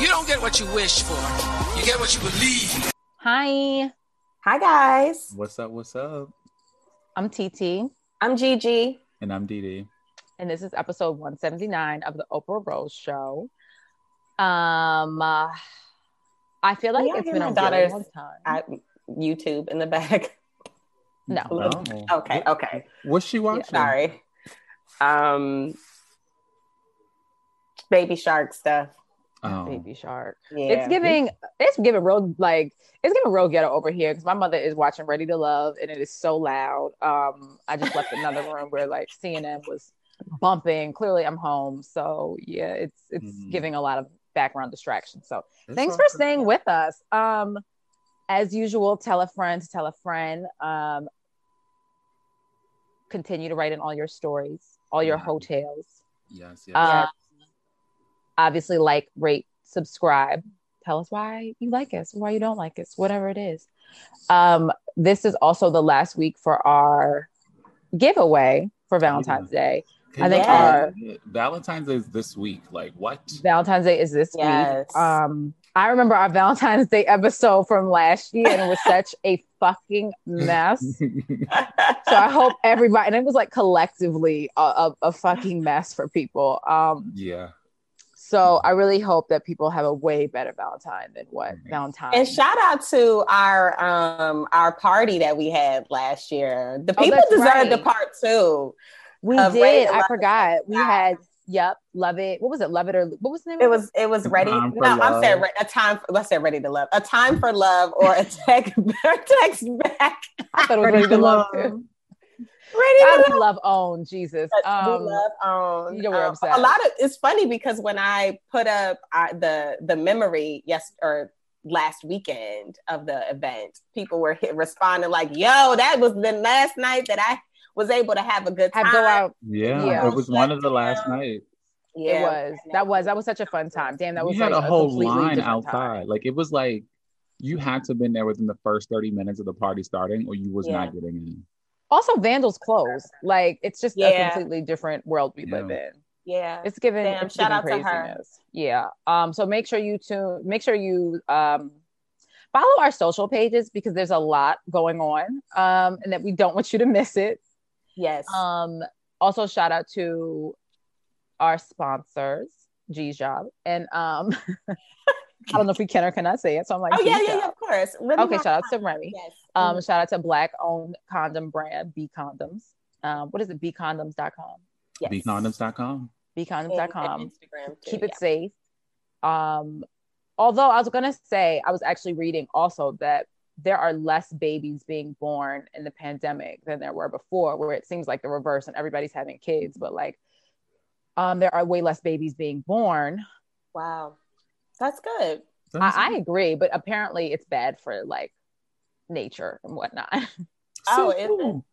You don't get what you wish for. You get what you believe. Hi. Hi, guys. What's up? What's up? I'm TT. I'm Gigi. And I'm DD. And this is episode 179 of the Oprah Rose Show. Um, uh, I feel like it's been a really long time. At YouTube in the back. No. no. Okay. Okay. What's she watching? Yeah, sorry. Um, Baby Shark stuff. Oh. Baby Shark. Yeah. It's giving. It's giving real like it's giving real ghetto over here because my mother is watching Ready to Love and it is so loud. Um, I just left another room where like CNN was bumping. Clearly, I'm home, so yeah, it's it's Mhm. giving a lot of background distraction. So It's thanks all for good. staying with us. Um, as usual, tell a friend to tell a friend. Um, continue to write in all your stories, all your Yeah. hotels. Yes, yes. Uh, obviously, like, rate, subscribe. Tell us why you like us, why you don't like us, whatever it is. Um, this is also the last week for our giveaway for Valentine's Day. I think Yeah. our Valentine's is this week. Like what? Valentine's Day is this Yes. week. Um, I remember our Valentine's Day episode from last year, and it was such a fucking mess. So I hope everybody, and it was like collectively a, a, a fucking mess for people. Um, yeah. So I really hope that people have a way better Valentine than what Valentine. And shout out to our um our party that we had last year. The Oh, people that's deserve right. the part two. we did. I Love forgot. We had. Yep. Love it. What was it? Love it or what was the name? It was it was A ready. Time for No, I'm saying re- a time. For, let's say ready to love. A time for love or a text text back. I thought it was ready, to love. too. Ready God, to we love own Jesus. But we Um, love um, you know we're um, upset. a lot of it's funny because when I put up uh, the the memory yes or last weekend of the event, people were hit, responding like, "Yo, that was the last night that I was able to have a good time." go out. Yeah. Yeah. It was one of the last nights. Yeah, It was. That was. That was such a fun time. Damn, that was we had like a whole completely line outside. time. Like it was like you had to have been there within the first 30 minutes of the party starting or you was Yeah. not getting in. Also, Vandals clothes Like it's just a completely different world we Yeah. live in. Yeah. It's given. Damn, it's shout given out to her. craziness. Yeah. Um. So make sure you tune. Make sure you um follow our social pages because there's a lot going on. Um, and that we don't want you to miss it. Yes. Um. Also, shout out to our sponsors, G's Job, and um. I don't know if we can or cannot say it, so I'm like, oh yeah, yeah, yeah, of course. Really Okay, shout out to. Remy. Yes. Um, shout out to black owned condom brand B Condoms. Um, what is it? Bcondoms.com. yes. Bcondoms.com. And- Bcondoms.com. and Instagram too, Keep it yeah. safe. Um, although I was gonna say, I was actually reading also that there are less babies being born in the pandemic than there were before, where it seems like the reverse and everybody's having kids, but like um, there are way less babies being born. Wow, that's good. I, I agree, but apparently it's bad for like nature and whatnot. Oh, So is it? cool.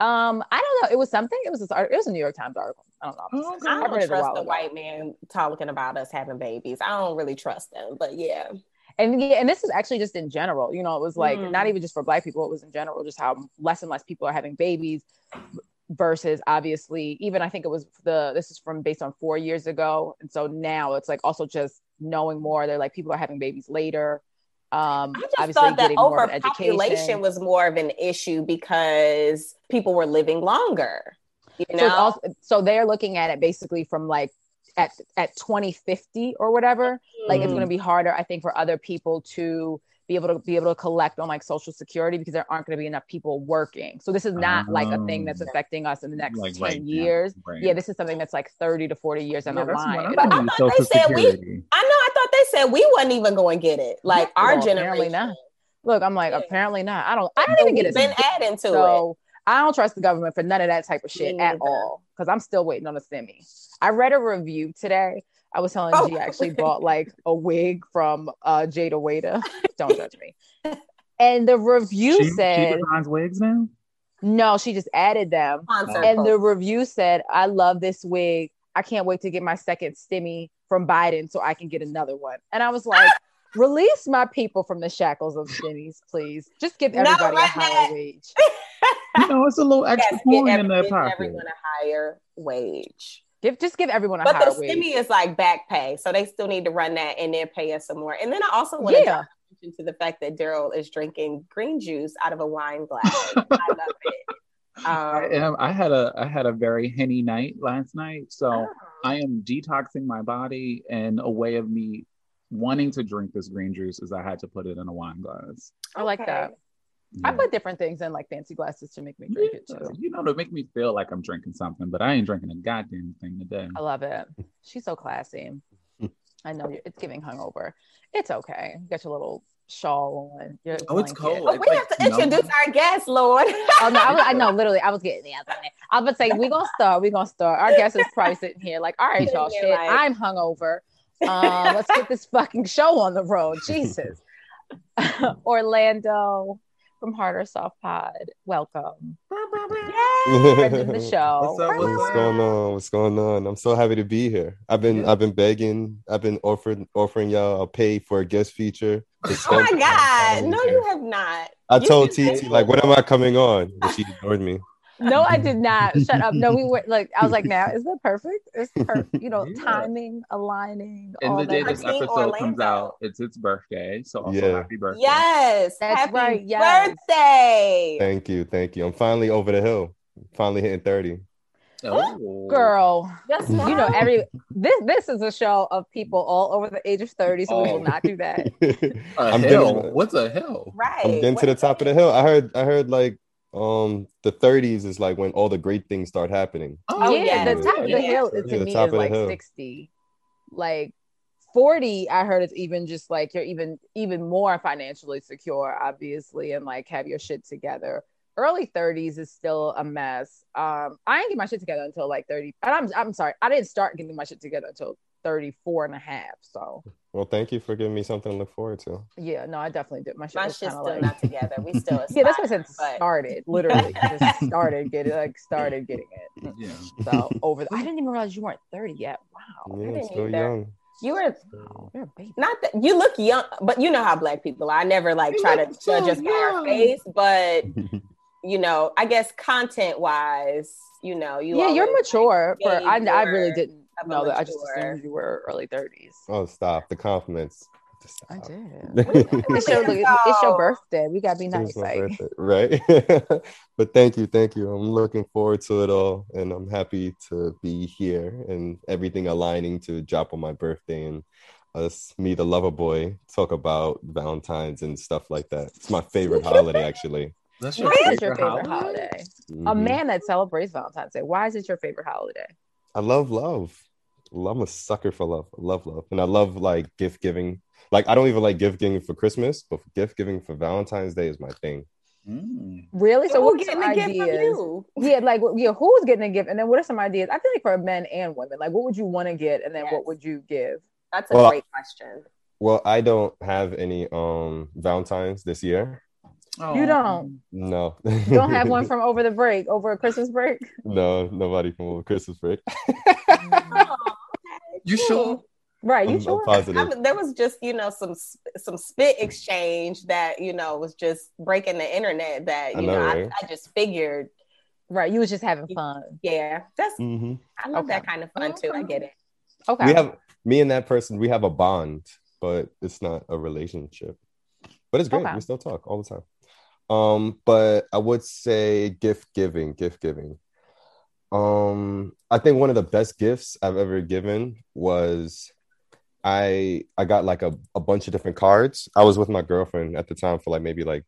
Um, I don't know. It was something. It was this art. It was a New York Times article. I don't know. Oh, I don't it a trust the ago. white man talking about us having babies. I don't really trust them, but yeah. and yeah, and this is actually just in general. You know, it was like Mm. not even just for Black people; it was in general, just how less and less people are having babies. Versus, obviously, even I think it was the this is from based on four years ago, and so now it's like also just knowing more. They're like people are having babies later. Um, I just obviously thought that getting more overpopulation was more of an issue because people were living longer. You know, so, also, so they're looking at it basically from like at at 2050 or whatever like it's Mm. going to be harder i think for other people to be able to be able to collect on like social security because there aren't going to be enough people working so this is not like a thing that's Oh. affecting us in the next Like 10 right now, years right. yeah this is something that's like 30 to 40 years down Yeah, the line I'm It'll doing, I thought they Social said we- I know. I thought they said we wasn't even going to get it. Like our Well, apparently generation. not. look i'm like Yeah. apparently not i don't i don't even get We've it been adding to it. so I don't trust the government for none of that type of shit at all because I'm still waiting on a semi. I read a review today. I was telling Oh. G I actually bought like a wig from uh, Jayda Wayda. don't judge me. And the review She, she said designs wigs now. no, she just added them. Sponsor And the review said, I love this wig. I can't wait to get my second stimmy from Biden so I can get another one. And I was like, release my people from the shackles of stimmies, please. Just give everybody a higher now. wage. You know, it's a little extra Yes, get coin every- in their give pocket. everyone a higher wage. Give just give everyone a But higher the wage. stimmy is like back pay, so they still need to run that and then pay us some more. And then I also want to Yeah. draw attention to the fact that Daryl is drinking green juice out of a wine glass. I love it. I Um, am. I had a I had a very henny night last night, so oh. I am detoxing my body, and a way of me wanting to drink this green juice is I had to put it in a wine glass. I like Okay. that. I put different things in like fancy glasses to make me drink it too. You know, to make me feel like I'm drinking something, but I ain't drinking a goddamn thing today. I love it. She's so classy. I know you're, it's giving hungover. It's okay. You got your little shawl on. Your Oh, it's cold. Oh, It's we like have to introduce numb. our guest, Lord. Oh no, I, was, I know. Literally, I was getting the answer. I was say we're gonna start. We're gonna start. Our guest is probably sitting here like, all right, y'all. Shit, like- I'm hungover. Um, let's get this fucking show on the road. Jesus. Orlando from Hard or Soft Pod. Welcome. Friend of the show. What's up, what's What's going on? What's going on? I'm so happy to be here. I've been Yeah. I've been begging. I've been offering offering y'all a pay for a guest feature. Oh my God. No, you. you have not. I You told TT like, when am I coming on? But she ignored me. No, I did not. Shut up. No, we were like, I was like, now is that perfect? It's perfect. you know, Yeah. timing, aligning, And all the day that. this Team episode comes out, it's its birthday. So also Yeah. happy birthday. Yes. That's Happy right, yes. birthday. Thank you, thank you. I'm finally over the hill. Finally hitting 30. Oh. Girl, Just you know, every this this is a show of people all over the age of 30, so we Oh. will not do that. A I'm hill. getting- What's a hill? Right. I'm getting to the top of the hill. I heard I heard like um the 30s is like when all the great things start happening. Oh, yeah, yeah. the top of the hill is, Yeah, to the me top is of the like hill. 60. Like 40, I heard it's even just like you're even even more financially secure, obviously, and like have your shit together. Early 30s is still a mess. Um, I didn't get my shit together until like 30. And I'm I'm sorry, I didn't start getting my shit together until 34 and a half. So Well, thank you for giving me something to look forward to. yeah, no, I definitely did. My shit My was shit's kind still like not together. We still yeah, that's what I said. aspire, but- Started literally just started getting like started getting it. Yeah. So over, the, I didn't even realize you weren't thirty yet. Wow, Yeah, didn't still either. young. You were Wow, you're a baby. not that you look young, but you know how black people are. I never like You try to so judge us by our face, but you know, I guess content wise, you know, you yeah, you're always, mature. For gave I, I really didn't of a know that. I just assumed you were early thirties. oh, stop. The compliments. Just I did. It's your, it's your birthday. We gotta be nice. Like, birthday, right? but thank you, thank you. I'm looking forward to it all, and I'm happy to be here and everything aligning to drop on my birthday and us, me, the lover boy, talk about Valentine's and stuff like that. It's my favorite holiday, actually. That's what is your favorite holiday? A Mhm. man that celebrates Valentine's Day. Why is it your favorite holiday? I love love. I'm a sucker for love. I love love, and I love like gift giving. Like I don't even like gift giving for Christmas, but gift giving for Valentine's Day is my thing. Mm. Really? So Who what are getting some a gift from ideas? you? Yeah, like yeah, who's getting a gift? And then what are some ideas? I feel like for men and women, like what would you want to get, and then Yes. what would you give? That's a Well, great question. Well, I don't have any um Valentines this year. You don't. No, You don't have one from over the break, over a Christmas break. no, nobody from over Christmas break. You sure? Right, you I'm- I'm sure? positive. I mean, there was just you know some some spit exchange that you know was just breaking the internet. That I you know, know, right? I, I just figured, Right, you was just having fun. yeah, that's Mhm. I love that kind of fun too. I get it. Okay. We have me and that person. We have a bond, but it's not a relationship. But it's great. Okay. We still talk all the time. Um, but I would say gift giving, gift giving. Um, I think one of the best gifts I've ever given was I I got like a, a bunch of different cards. I was with my girlfriend at the time for like maybe like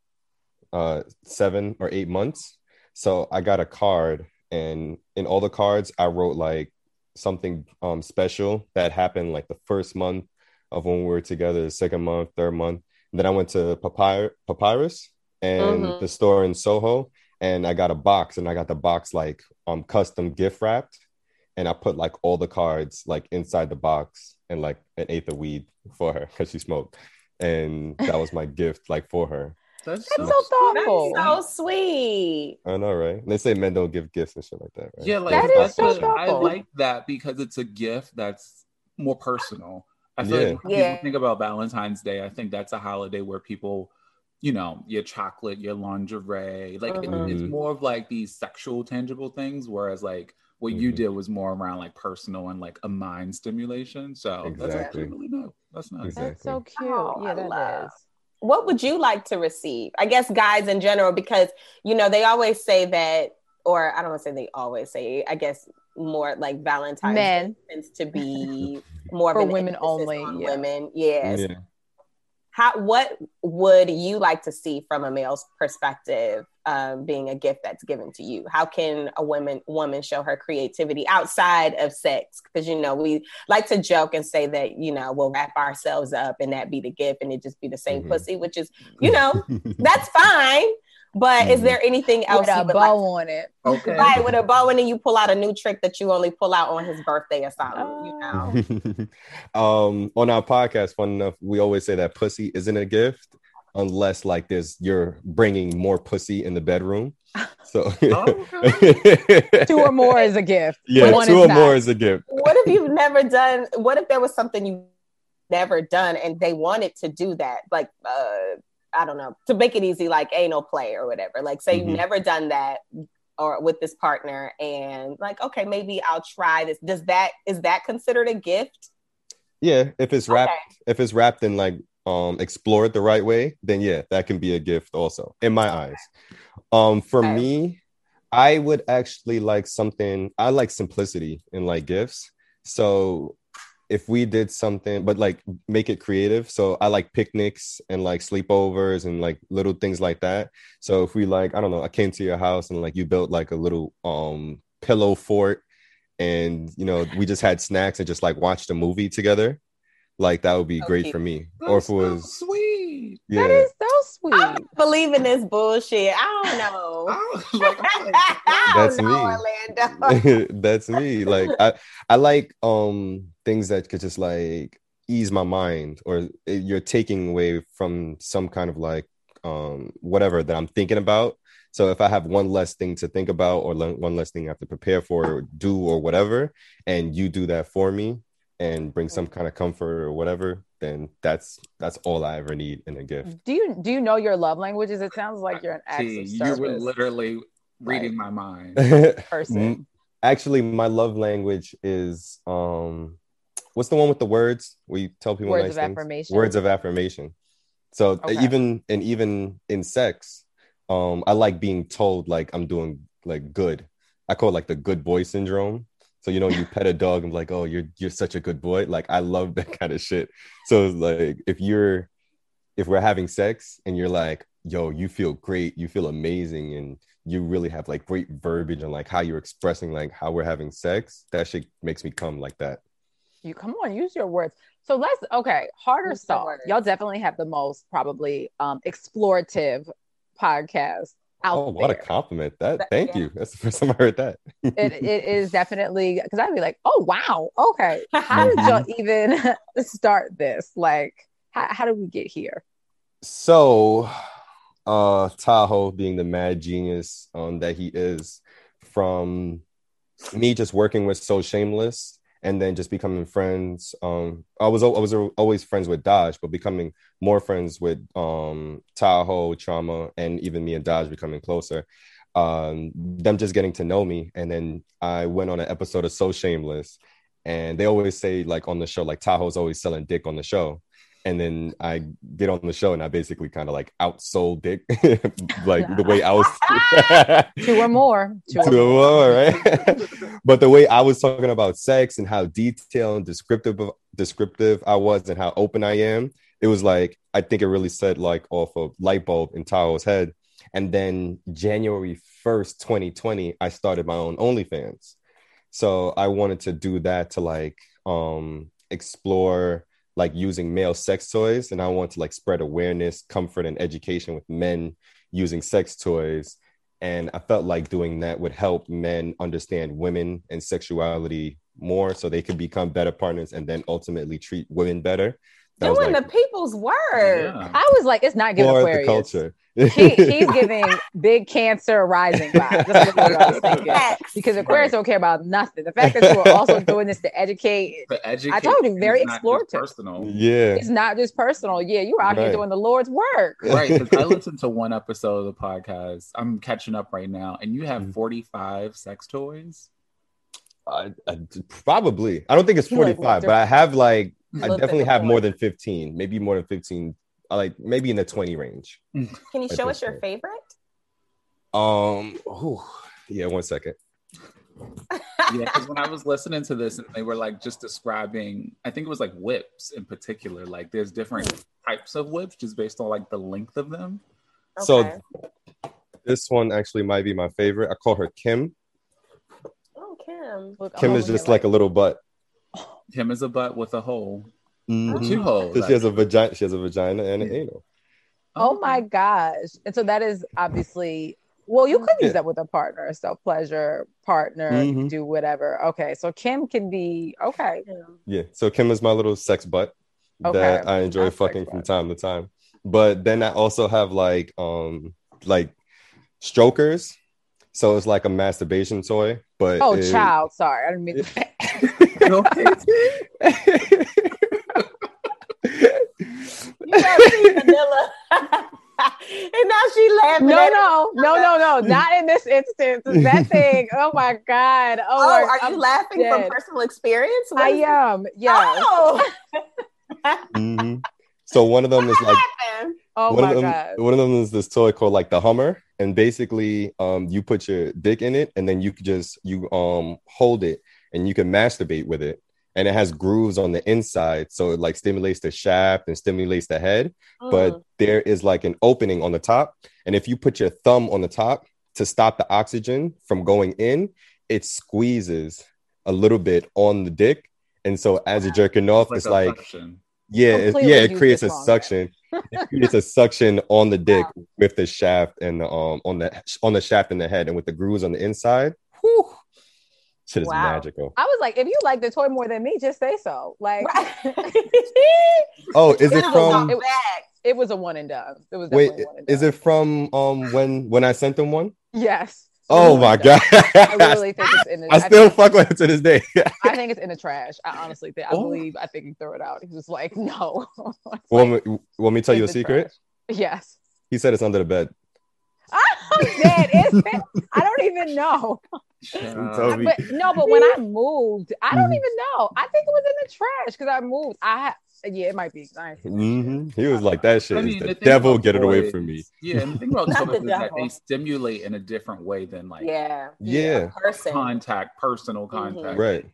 uh seven or eight months. So I got a card and in all the cards I wrote like something um special that happened like the first month of when we were together, the second month, third month. And then I went to Papyrus, Papyrus and Mhm. the store in Soho and I got a box and I got the box like um custom gift wrapped and I put like all the cards like inside the box and like an eighth of weed for her because she smoked. And that was my gift like for her. That's That's so thoughtful. That's so sweet. I know, right? They say men don't give gifts and shit like that, right? Yeah, like That is that's so what- I like that because it's a gift that's more personal. I feel Yeah. like when Yeah. people think about Valentine's Day, I think that's a holiday where people, you know, your chocolate, your lingerie, like it- it's Mhm. more of like these sexual, tangible things. Whereas like what you Mhm. did was more around like personal and like a mind stimulation. So that's actually Exactly. really nice. That's nice. Exactly. That's so cute. Oh, yeah, I that love- is. What would you like to receive? I guess guys in general, because you know they always say that, or I don't want to say they always say. I guess more like Valentine's Men. Day tends to be more For of an women only, on yeah. Women, yes. Yeah. How? What would you like to see from a male's perspective, um, being a gift that's given to you? How can a woman woman show her creativity outside of sex? Because you know we like to joke and say that you know we'll wrap ourselves up and that be the gift and it just be the same Mhm. pussy, which is you know that's fine. But is Mhm. there anything else With you a would bow like on it. Okay. right with a bow and then you pull out a new trick that you only pull out on his birthday or something? you know. um on our podcast fun enough we always say that pussy isn't a gift unless like there's you're bringing more pussy in the bedroom so Two or more is a gift. yeah One two is or more is a gift what if you've never done what if there was something you've never done and they wanted to do that like uh i don't know to make it easy like anal play or whatever like say Mhm. you've never done that or with this partner and like okay maybe i'll try this does that is that considered a gift yeah if it's wrapped Okay. if it's wrapped in like um explored the right way then yeah that can be a gift also in my eyes um for Okay. me i would actually like something i like simplicity in like gifts so if we did something but like make it creative. So i like picnics and like sleepovers and like little things like that. So if we like i don't know i came to your house and like you built like a little um pillow fort and you know we just had snacks and just like watched a movie together like that would be So great for me. Or if it was so sweet. Yeah. That is so sweet. i don't believe in this bullshit. I don't know. I was like, I'm like, I That's don't know, me. Orlando. that's me. Like i i like um things that could just like ease my mind or you're taking away from some kind of like um whatever that i'm thinking about. So if i have one less thing to think about or le- one less thing i have to prepare for or do or whatever and you do that for me and bring some kind of comfort or whatever then that's that's all i ever need in a gift Do you do you know your love languages? It sounds like you're an acts See, of you were literally reading my mind. person. actually my love language is um what's the one with the words We tell people Words nice of things? affirmation. words of affirmation so uh, Okay. even and even in sex um i like being told like i'm doing like good i call it like the good boy syndrome so you know you pet a dog and be like oh you're you're such a good boy like i love that kind of shit so like if you're if we're having sex and you're like yo you feel great you feel amazing and you really have like great verbiage and like how you're expressing like how we're having sex that shit makes me come like that You come on, use your words. So let's okay, hard or Use your soft. words. Y'all definitely have the most probably um explorative podcast out oh what a compliment that That- thank yeah. you that's the first time i heard that it, it is definitely because I'd be like, oh wow, okay. How did y'all even start this? Like, how, how did we get here? So, uh, Tahoe being the mad genius um, that he is, from me just working with So Shameless and then just becoming friends. Um, I was I was always friends with Dodge, but becoming more friends with um, Tahoe, Trauma, and even me and Dodge becoming closer. Um, them just getting to know me, and then I went on an episode of So Shameless, and they always say like on the show, like Tahoe's always selling dick on the show, and then I get on the show and I basically kind of like outsold Dick, like the way I was two or more, two, two or more, right? but the way I was talking about sex and how detailed and descriptive descriptive I was and how open I am, it was like I think it really set like off a light bulb in Tahoe's head. And then January first, 2020, I started my own OnlyFans. So I wanted to do that to like um explore like using male sex toys and i want to like spread awareness comfort and education with men using sex toys. And i felt like doing that would help men understand women and sexuality more so they could become better partners and then ultimately treat women better doing like, the people's work yeah. i was like it's not good for the culture he, he's giving big cancer rising vibes. That's what I was thinking. Because Aquarius don't care about nothing. The fact that you are also doing this to educate, educate I told you, very explorative. Personal. Yeah. It's not just personal. Yeah, you're out right. here doing the Lord's work. Right. Because I listened to one episode of the podcast. I'm catching up right now, and you have mm-hmm. 45 sex toys. I, I, probably. I don't think it's 45, like, but I have like I definitely have more than 15, maybe more than 15 like maybe in the 20 range. Can you show us your favorite? Um, oh, yeah, one second. yeah, because when I was listening to this, and they were like just describing, I think it was like whips in particular. Like there's different types of whips just based on like the length of them. Okay. So this one actually might be my favorite. I call her Kim. Oh, Kim. Look, Kim is just like a little butt. Kim is a butt with a hole. Mm-hmm. Two holes. She has a vagina. She has a vagina and an anal. Oh my gosh! And so that is obviously well, you could use yeah. that with a partner, self pleasure partner, mm-hmm. do whatever. Okay, so Kim can be okay. Yeah, so Kim is my little sex butt okay. that I enjoy That's fucking from time to time. But then I also have like um like strokers. So it's like a masturbation toy. But oh, it, child, sorry, I didn't mean to. you vanilla. and now she laughing. No, no, no, no, no, not in this instance. That thing. Oh my god. Oh, oh my, are I'm you laughing dead. from personal experience? What I am. Yeah. Oh. mm-hmm. So one of them is like. Oh one my of them, god. One of them is this toy called like the Hummer, and basically, um, you put your dick in it, and then you could just you um hold it, and you can masturbate with it and it has grooves on the inside so it like stimulates the shaft and stimulates the head mm. but there is like an opening on the top and if you put your thumb on the top to stop the oxygen from going in it squeezes a little bit on the dick and so as you're jerking off it's like, it's like yeah it, yeah it creates a suction it creates a suction on the dick wow. with the shaft and the um on the on the shaft in the head and with the grooves on the inside whew, Shit is wow. magical. I was like, if you like the toy more than me, just say so. Like, oh, is it from? It, it, was a one and done. It was wait. Is it from um when when I sent them one? Yes. Oh my god! I really think it's in. The, I still I fuck with it to this day. I think it's in the trash. I honestly think. I oh. believe. I think he threw it out. He was like, "No." want, me, want me tell you a secret? Trash. Yes. He said it's under the bed. I'm dead. Is it? I don't even know. Uh, but no, but when I moved, I don't mm-hmm. even know. I think it was in the trash because I moved. I yeah, it might be. Mm-hmm. He was like, "That shit I mean, is the, the devil. Get it away from me." Yeah, and the thing about toys is that they stimulate in a different way than like yeah, yeah, person. contact, personal mm-hmm. contact, mm-hmm. right.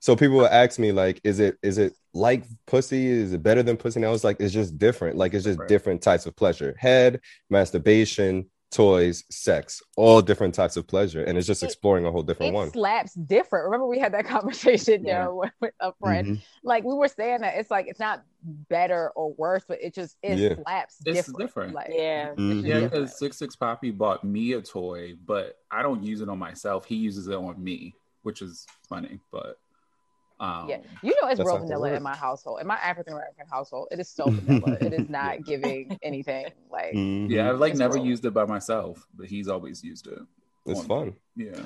So people will ask me like, "Is it is it like pussy? Is it better than pussy?" And I was like, "It's just different. Like it's just right. different types of pleasure. Head, masturbation, toys, sex, all different types of pleasure, and it's just exploring a whole different it one. Slaps different. Remember we had that conversation yeah. there with, with, a friend. Mm-hmm. Like we were saying that it's like it's not better or worse, but it just it yeah. slaps it's different. different. Like yeah, mm-hmm. yeah. Because Six Six Poppy bought me a toy, but I don't use it on myself. He uses it on me, which is funny, but. Um, yeah, you know it's real vanilla in my household. In my African American household, it is so vanilla. it is not giving anything like. Mm-hmm. Yeah, I've like never real. used it by myself, but he's always used it. It's fun. Yeah.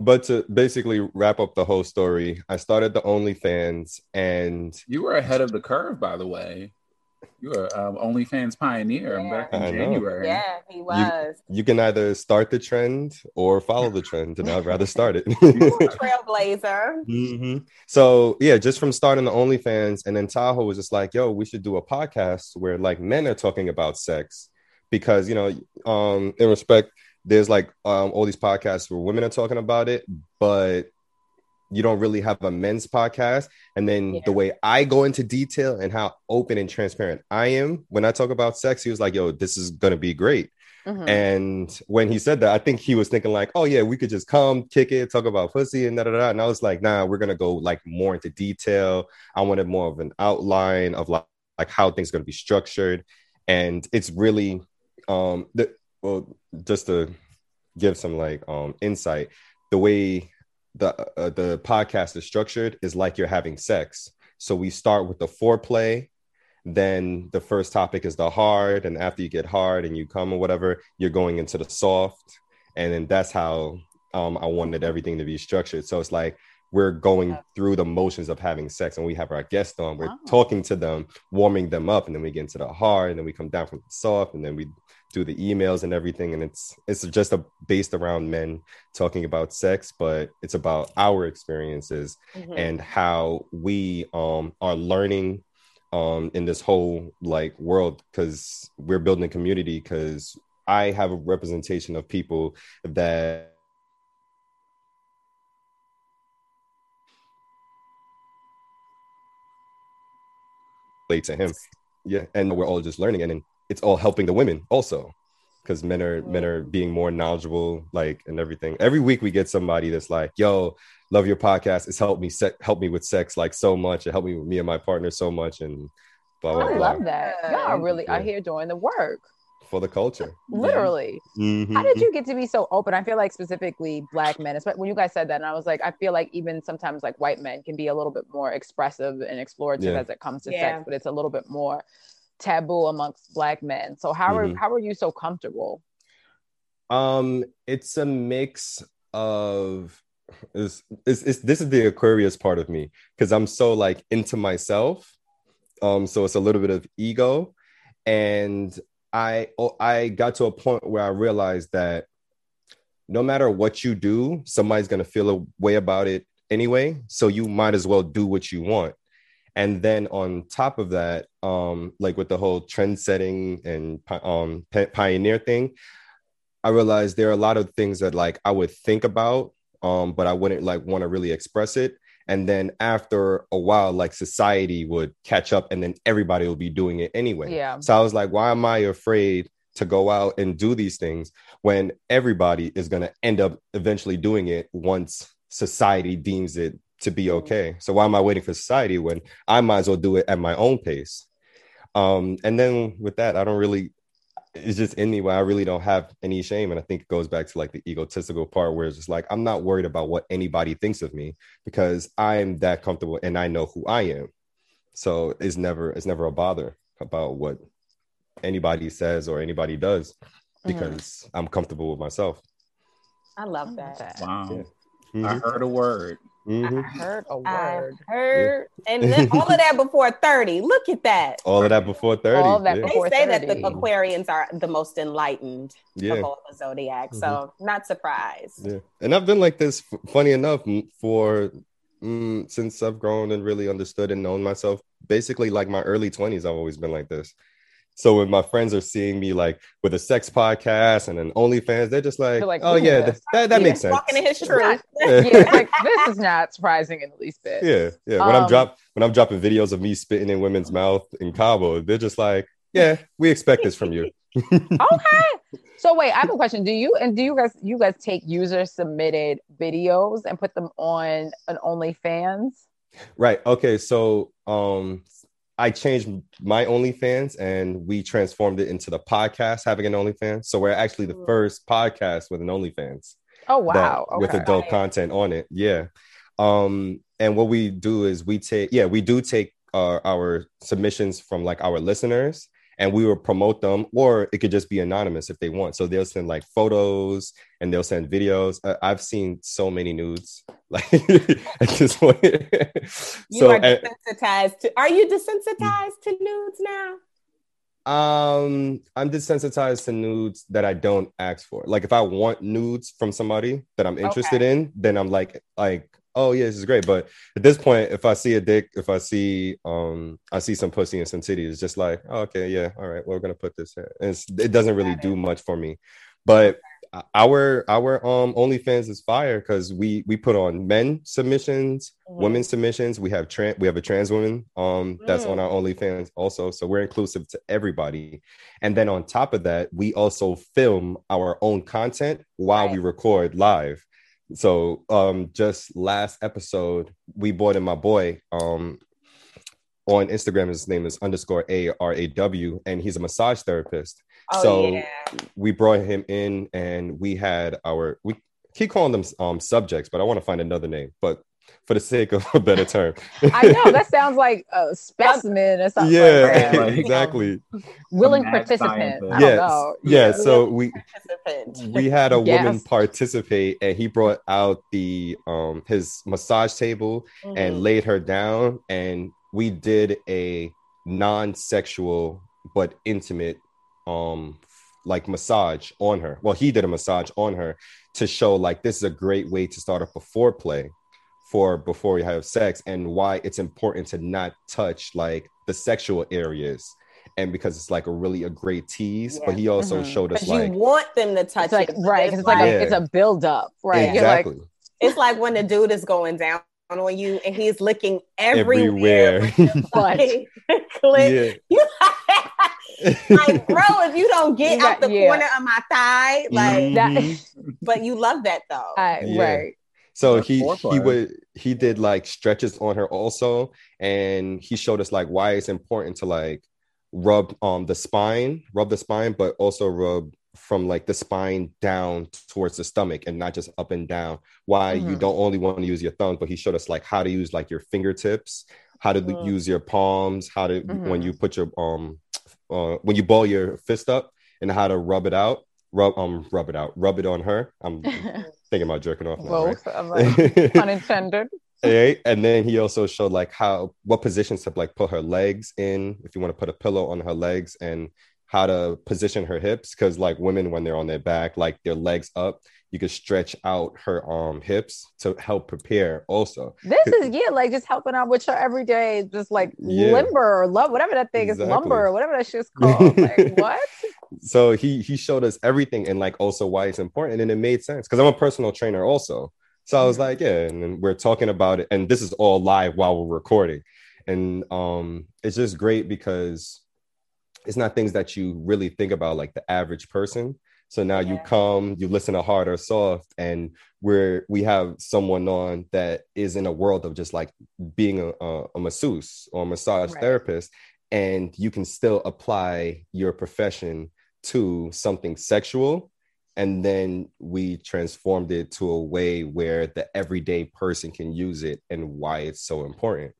but to basically wrap up the whole story, I started the OnlyFans, and you were ahead of the curve, by the way. You were um, OnlyFans pioneer yeah. back in I January. Know. Yeah, he was. You, you, can either start the trend or follow the trend, and I'd rather start it. trailblazer. Mm-hmm. So yeah, just from starting the OnlyFans, and then Tahoe was just like, "Yo, we should do a podcast where like men are talking about sex," because you know, um, in respect there's like um, all these podcasts where women are talking about it, but you don't really have a men's podcast. And then yeah. the way I go into detail and how open and transparent I am when I talk about sex, he was like, yo, this is going to be great. Mm-hmm. And when he said that, I think he was thinking like, "Oh yeah, we could just come, kick it, talk about pussy and da da da." And I was like, "Nah, we're gonna go like more into detail. I wanted more of an outline of like like how things are gonna be structured, and it's really um the well just to give some like um insight the way the uh, the podcast is structured is like you're having sex. So we start with the foreplay then the first topic is the hard and after you get hard and you come or whatever you're going into the soft. And then that's how um, i wanted everything to be structured. So it's like we're going through the motions of having sex and we have our guests on we're talking to them warming them up and then we get into the hard and then we come down from the soft and then we do the emails and everything and it's it's just a based around men talking about sex but it's about our experiences mm-hmm. and how we um are learning um in this whole like world because we're building a community because i have a representation of people that to him. Yeah and we're all just learning and, and it's all helping the women also because men are men are being more knowledgeable like and everything. Every week we get somebody that's like yo love your podcast. It's helped me set help me with sex like so much. It helped me with me and my partner so much and blah, blah, blah. i love that. Y'all are really yeah. out here doing the work for the culture literally mm-hmm. how did you get to be so open i feel like specifically black men especially when you guys said that and i was like i feel like even sometimes like white men can be a little bit more expressive and explorative yeah. as it comes to yeah. sex but it's a little bit more taboo amongst black men. So how mm-hmm. are how are you so comfortable? Um, it's a mix of is is this is the Aquarius part of me because I'm so like into myself. Um, so it's a little bit of ego, and I oh, I got to a point where I realized that no matter what you do, somebody's gonna feel a way about it anyway. So you might as well do what you want and then on top of that um like with the whole trend setting and um pioneer thing i realized there are a lot of things that like i would think about um but i wouldn't like want to really express it and then after a while like society would catch up and then everybody will be doing it anyway yeah so i was like why am i afraid to go out and do these things when everybody is going to end up eventually doing it once society deems it to be okay. So why am I waiting for society when I might as well do it at my own pace? Um, and then with that, I don't really, it's just in me where I really don't have any shame. And I think it goes back to like the egotistical part where it's just like, I'm not worried about what anybody thinks of me because I'm that comfortable and I know who I am. So it's never, it's never a bother about what anybody says or anybody does mm-hmm. because mm. I'm comfortable with myself. I love that. Wow. Yeah. Mm-hmm. I heard a word. Mm-hmm. I heard a word. I heard, yeah. and then all of that before 30. Look at that. All of that before 30. All that yeah. before they say 30. that the Aquarians are the most enlightened yeah. of all the zodiac. Mm-hmm. So not surprised. Yeah. And I've been like this, funny enough, for mm, since I've grown and really understood and known myself. Basically, like my early 20s, I've always been like this. So when my friends are seeing me like with a sex podcast and an OnlyFans, they're just like, they're like "Oh yeah, that, that, that makes sense." Walking in his truth. yeah, yeah like, this is not surprising in the least bit. Yeah, yeah. When um, I'm drop when I'm dropping videos of me spitting in women's mouth in Cabo, they're just like, "Yeah, we expect this from you." okay. So wait, I have a question. Do you and do you guys you guys take user submitted videos and put them on an OnlyFans? Right. Okay. So um I changed my OnlyFans and we transformed it into the podcast having an OnlyFans. So we're actually the first podcast with an OnlyFans. Oh wow! Okay. With adult content on it, yeah. Um, and what we do is we take, yeah, we do take uh, our submissions from like our listeners, and we will promote them or it could just be anonymous if they want so they'll send like photos and they'll send videos uh, i've seen so many nudes like at this point you so, are desensitized to are you desensitized to nudes now um i'm desensitized to nudes that i don't ask for like if i want nudes from somebody that i'm interested okay. in then i'm like like oh yeah, this is great. But at this point, if I see a dick, if I see um I see some pussy and some titties, it's just like, oh, okay, yeah, all right, well, we're gonna put this here. And it doesn't really do much for me. But our our um OnlyFans is fire because we we put on men submissions, mm-hmm. women submissions. We have trans we have a trans woman um that's mm. on our OnlyFans also. So we're inclusive to everybody. And then on top of that, we also film our own content while right. we record live. So um just last episode, we brought in my boy um on Instagram. His name is underscore A R A W, and he's a massage therapist. Oh, so yeah. we brought him in and we had our we keep calling them um subjects, but I want to find another name. But for the sake of a better term. I know that sounds like a specimen or something. Yeah, like exactly. Willing participant. Yes. Yeah. So we we had a yes. woman participate, and he brought out the um his massage table mm-hmm. and laid her down, and we did a non-sexual but intimate um like massage on her. Well, he did a massage on her to show like this is a great way to start up a foreplay for before you have sex and why it's important to not touch like the sexual areas and because it's like a really a great tease yeah. but he also mm-hmm. showed us like you want them to touch like, it right it's like, like a, it's a build up right exactly like, it's like when the dude is going down on you and he's licking everywhere, everywhere. but click. like bro if you don't get out the yeah. corner of my thigh like mm-hmm. that but you love that though I, yeah. right so he he would he did like stretches on her also, and he showed us like why it's important to like rub um the spine, rub the spine, but also rub from like the spine down towards the stomach and not just up and down. Why mm-hmm. you don't only want to use your thumbs, but he showed us like how to use like your fingertips, how to mm-hmm. use your palms, how to mm-hmm. when you put your um uh, when you ball your fist up and how to rub it out rub um rub it out, rub it on her. I'm thinking about jerking off. Now, Both, right? like, unintended. Right? And then he also showed like how what positions to like put her legs in if you want to put a pillow on her legs and how to position her hips because like women when they're on their back like their legs up you could stretch out her um hips to help prepare also. This is yeah like just helping out with your everyday just like yeah. limber or love whatever that thing exactly. is lumber or whatever that shit's called. Like what? So he he showed us everything and like also why it's important and it made sense because i'm a personal trainer also. So i was like yeah and we're talking about it and this is all live while we're recording. And um it's just great because it's not things that you really think about like the average person so now yeah. you come, you listen to hard or soft, and we're we have someone on that is in a world of just like being a, a, a masseuse or a massage right. therapist, and you can still apply your profession to something sexual and then we transformed it to a way where the everyday person can use it and why it's so important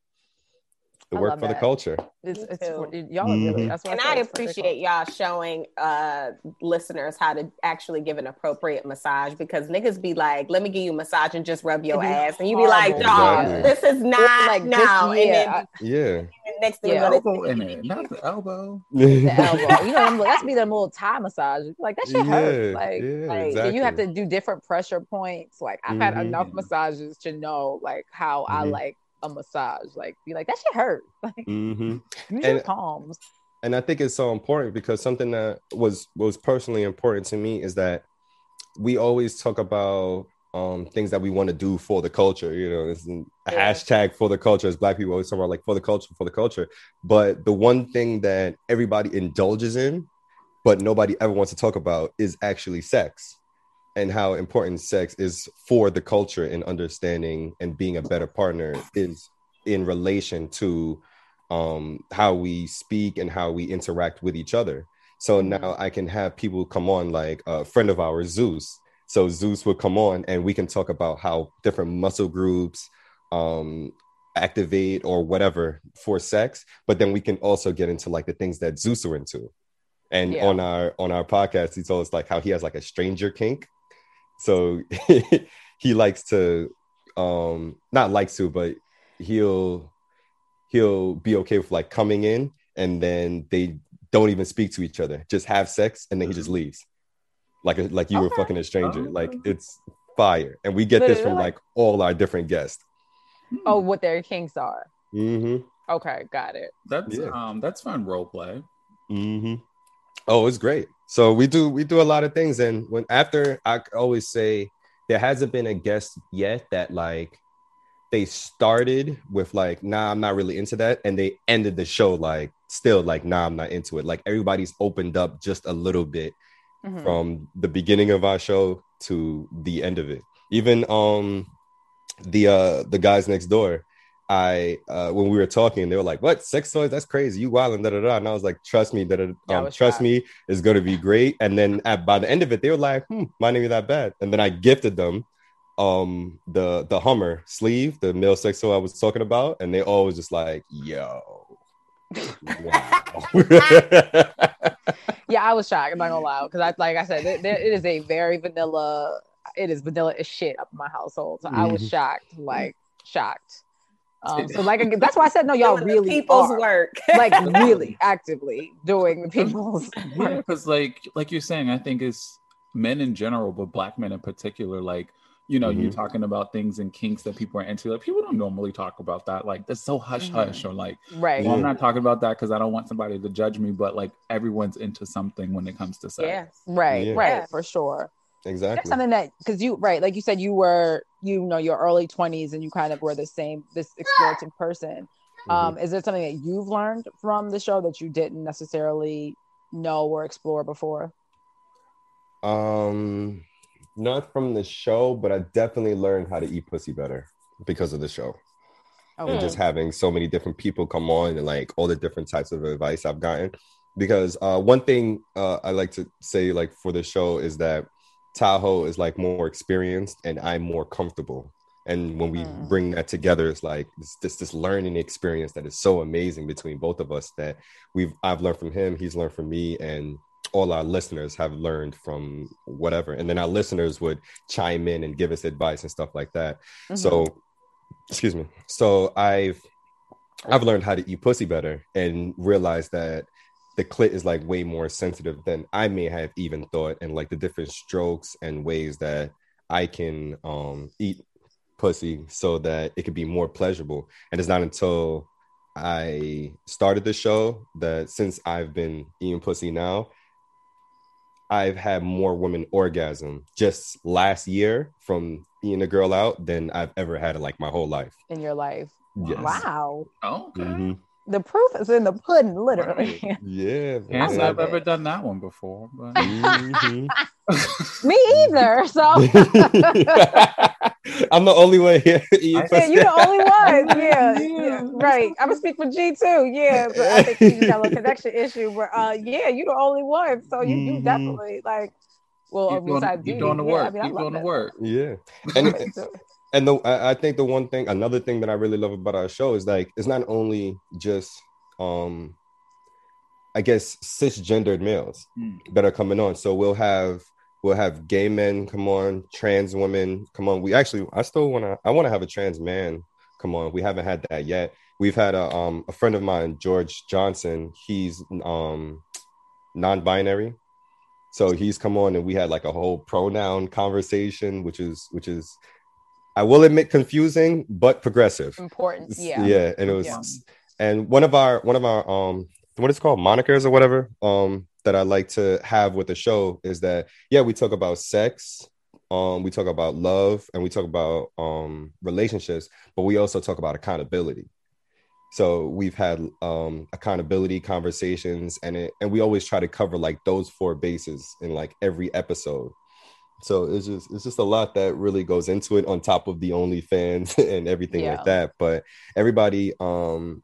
it worked for that. the culture. It's, it's y'all mm-hmm. really, that's and I, I appreciate y'all showing uh listeners how to actually give an appropriate massage because niggas be like, let me give you a massage and just rub your ass, and you be like, dog, exactly. this is not like now. This, yeah, yeah. Next thing yeah, elbow in it, not the elbow. the elbow. You know, that's be the little Thai massage. Like that shit yeah, hurt. Like, yeah, like exactly. you have to do different pressure points. Like I've mm-hmm. had enough massages to know like how mm-hmm. I like a massage. Like be like that shit hurt. Like mm-hmm. use and, your palms. And I think it's so important because something that was was personally important to me is that we always talk about um, things that we want to do for the culture. You know, it's a yeah. hashtag for the culture as Black people always talk about like for the culture, for the culture. But the one thing that everybody indulges in, but nobody ever wants to talk about, is actually sex and how important sex is for the culture and understanding and being a better partner is in relation to um, how we speak and how we interact with each other. So mm-hmm. now I can have people come on, like a friend of ours, Zeus. So Zeus would come on, and we can talk about how different muscle groups, um, activate or whatever for sex but then we can also get into like the things that zeus are into and Yeah. on our on our podcast he told us like how he has like a stranger kink so he likes to um not likes to but he'll he'll be okay with like coming in and then they don't even speak to each other just have sex and then he just leaves like like you were fucking a stranger Oh. like it's fire and we get this from like all our different guests Oh, what their kinks are. hmm Okay, got it. That's Yeah. um that's fun role play. Mm-hmm. Oh, it's great. So we do we do a lot of things, and when after I always say there hasn't been a guest yet that like they started with like nah I'm not really into that, and they ended the show like still like nah I'm not into it. Like everybody's opened up just a little bit Mhm. from the beginning of our show to the end of it. Even um the uh the guys next door, I uh when we were talking, they were like, "What sex toys? That's crazy! You wild and da da da." And I was like, "Trust me, da da. Um, trust shocked. me, it's gonna be great." And then at by the end of it, they were like, "Hmm, mine ain't that bad." And then I gifted them um the the Hummer sleeve, the male sex toy I was talking about, and they all was just like, "Yo." Yeah, I was shocked. I'm not gonna lie, because I like I said, there, it is a very vanilla. It is vanilla as shit up in my household. So I was Mhm. shocked, like shocked. Um, so like that's why I said no, y'all Doing the really people's are, work. like really actively doing the people's Yeah, work. because like like you're saying, I think it's men in general, but black men in particular. Like you know, you're Mhm. talking about things and kinks that people are into. Like people don't normally talk about that. Like that's so hush Mhm. hush, or like Right. well, I'm not talking about that because I don't want somebody to judge me. But like everyone's into something when it comes to sex. yeah. Right, Yeah. right, Yeah. for sure. That's exactly. something that because you right, like you said, you were you know your early twenties and you kind of were the same this explorative person. Mhm. Um, is there something that you've learned from the show that you didn't necessarily know or explore before? Um, not from the show, but I definitely learned how to eat pussy better because of the show. Oh, And just having so many different people come on and like all the different types of advice I've gotten. Because uh, one thing uh, I like to say, like for the show, is that Tahoe is like more experienced and I'm more comfortable. And when we Mm. bring that together, it's like this, this this learning experience that is so amazing between both of us that we've I've learned from him, he's learned from me, and all our listeners have learned from whatever. And then our listeners would chime in and give us advice and stuff like that. Mhm. So, excuse me. So I've I've learned how to eat pussy better and realized that the clit is like way more sensitive than I may have even thought, and like the different strokes and ways that I can um eat pussy so that it could be more pleasurable. And it's not until I started the show that since I've been eating pussy now, I've had more women orgasm just last year from eating a girl out than I've ever had in like my whole life. in your life. Yes. Wow. Oh, okay. Mhm. The proof is in the pudding, literally. Yeah. Can't. I've ever done that one before, but Mhm. Me either. So I'm the only one here. eating yeah, you're the only one. Yeah, yeah, right. I'm gonna speak for G too. Yeah, but I think you got a connection issue. But uh, yeah, you're the only one. So you, you Mhm. definitely like. Well, you're doing, besides you're doing the yeah, work. I mean, I you're doing the work. Yeah. And and the I, I think the one thing, another thing that I really love about our show is like it's not only just um I guess cisgendered males Mm. that are coming on. So we'll have we'll have gay men come on, trans women come on. We actually I still wanna I wanna have a trans man come on. We haven't had that yet. We've had a um a friend of mine, George Johnson, he's um non-binary. So he's come on and we had like a whole pronoun conversation, which is which is I will admit confusing, but progressive. Important. Yeah. Yeah. And it was Yeah. and one of our one of our um what is it called monikers or whatever um that I like to have with the show is that yeah, we talk about sex, um, we talk about love and we talk about um relationships, but we also talk about accountability. So we've had um accountability conversations and it and we always try to cover like those four bases in like every episode. So it's just it's just a lot that really goes into it on top of the OnlyFans and everything Yeah. like that. But everybody um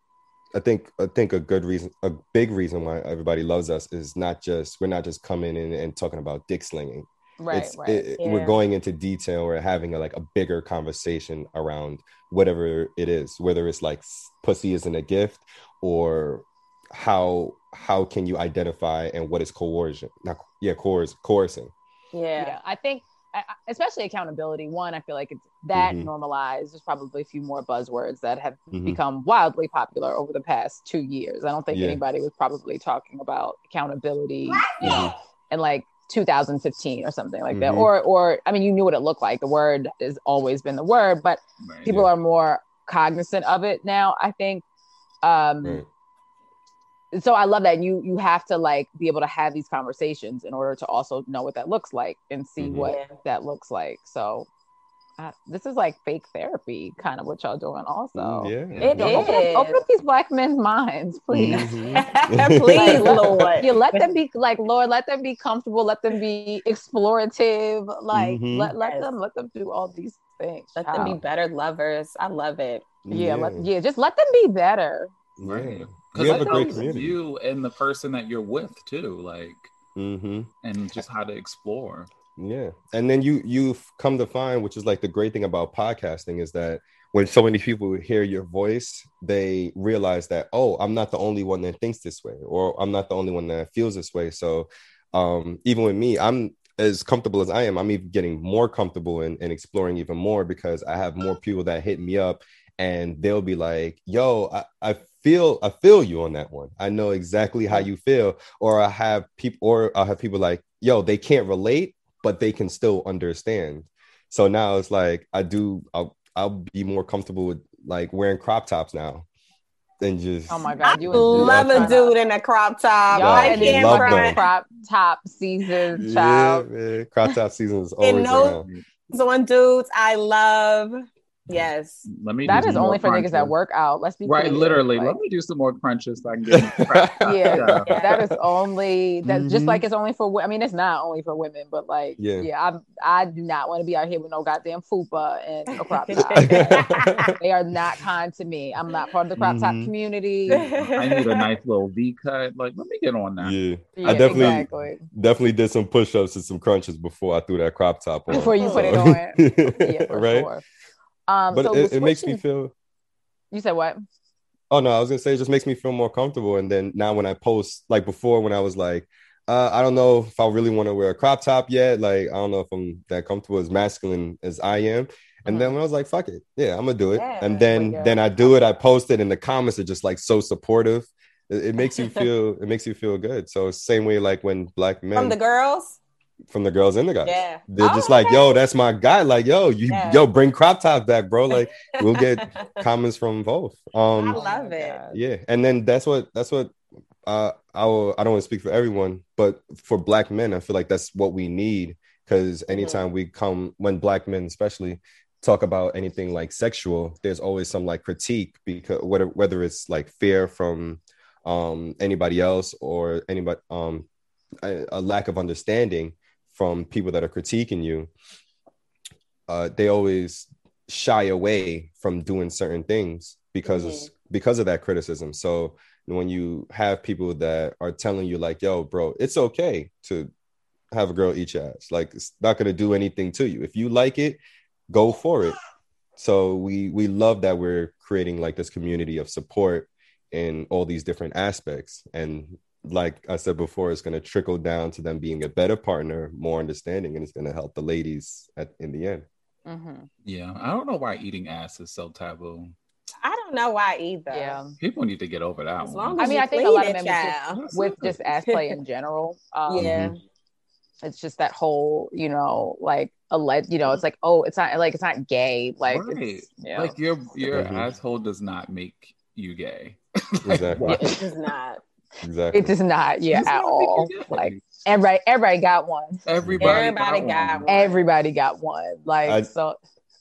I think I think a good reason a big reason why everybody loves us is not just we're not just coming in and talking about dick slinging. Right, it's right. it- we're going into detail we're having a, like a bigger conversation around whatever it is whether it's like pussy isn't a gift or how how can you identify and what is coercion not yeah coerce coercing Yeah. yeah i think I- I- especially accountability one i feel like it's that Mhm. normalized there's probably a few more buzzwords that have Mhm. become wildly popular over the past two years i don't think Yeah. anybody was probably talking about accountability you know Mhm. in like 2015 or something like that Mhm. or or i mean you knew what it looked like the word has always been the word but Right. people are more cognizant of it now i think um Right. So i love that and you you have to like be able to have these conversations in order to also know what that looks like and see Mhm. what Yeah. that looks like so uh, this is like fake therapy kind of what y'all doing also Mm, yeah It Yo, open, up, is. open up these black men's minds please Mhm. Please, let- Lord. you let them be like lord let them be comfortable let them be explorative like Mhm. let, let Yes. them let them do all these things Let them be better lovers. I love it. yeah let, yeah just let them be better Right. Because have a great community you and the person that you're with too, like, hmm and just how to explore. Yeah. And then you you've come to find, which is like the great thing about podcasting, is that when so many people hear your voice, they realize that, oh, I'm not the only one that thinks this way, or I'm not the only one that feels this way. So um, even with me, I'm as comfortable as I am, I'm even getting more comfortable and exploring even more because I have more people that hit me up and they'll be like, yo, I, I feel I feel you on that one. I know exactly how you feel. Or I have people or I'll have people like, yo, they can't relate, but they can still understand. So now it's like I do I'll I'll be more comfortable with like wearing crop tops now than just oh my god you love a dude in a crop top. Y'all I can't love crop top season yeah, child man. crop top season is And always no- around. on dudes I love. Yes. Let me. that do is some only more for niggas that work out let's be Right, clear. literally. Like, Let me do some more crunches so I can get. in the yeah, Yeah. that is only that just Mhm. like it's only for I mean it's not only for women but like Yeah. yeah, I'm I do not want to be out here with no goddamn fupa and a crop top. they are not kind to me. I'm not part of the crop top Mhm. community. I need a nice little V cut. Like, let me get on that. yeah. Yeah, I definitely exactly. definitely did some push-ups and some crunches before I threw that crop top on. Before you put it on. Yeah, right. sure. Um, But so it, it makes me feel You said what? Oh no, I was gonna say it just makes me feel more comfortable. And then now when I post, like before, when I was like, uh, I don't know if I really want to wear a crop top yet. Like I don't know if I'm that comfortable as masculine as I am. And then when I was like, fuck it, yeah, I'm gonna do it. Yeah, and then then I do it. I post it, and the comments are just like so supportive. It, it makes you feel it makes you feel good. So same way like when black men From the girls. From the girls and the guys. Yeah. They're Oh, just like, okay. yo, that's my guy. Like, yo, you Yeah. yo, bring crop top back, bro. Like, we'll get comments from both. Um I love it. Yeah and then that's what that's what uh i will i don't want to speak for everyone but for black men i feel like that's what we need because anytime we come when black men especially talk about anything like sexual there's always some like critique because whether whether it's like fear from um anybody else or anybody um a, a lack of understanding from people that are critiquing you uh they always shy away from doing certain things because Mhm. because of that criticism. So when you have people that are telling you like yo bro it's okay to have a girl eat your ass. Like it's not going to do anything to you. If you like it go for it. So we we love that we're creating like this community of support in all these different aspects. And like i said before it's going to trickle down to them being a better partner more understanding and it's going to help the ladies at in the end Mhm. Yeah, I don't know why eating ass is so taboo. I don't know why either. Yeah. People need to get over that As one. long I mean, I think a lot of clean men with just, with just ass play in general. Um, Yeah. it's just that whole, you know, like a le- you know, it's like, oh, it's not like it's not gay, like, right. it's, yeah. Like your your Mhm. asshole does not make you gay. exactly It does not. Exactly it does not, yeah, It's at not all. Like everybody, everybody got one. everybody, Everybody got, got one. one. Everybody got one. Like I- so,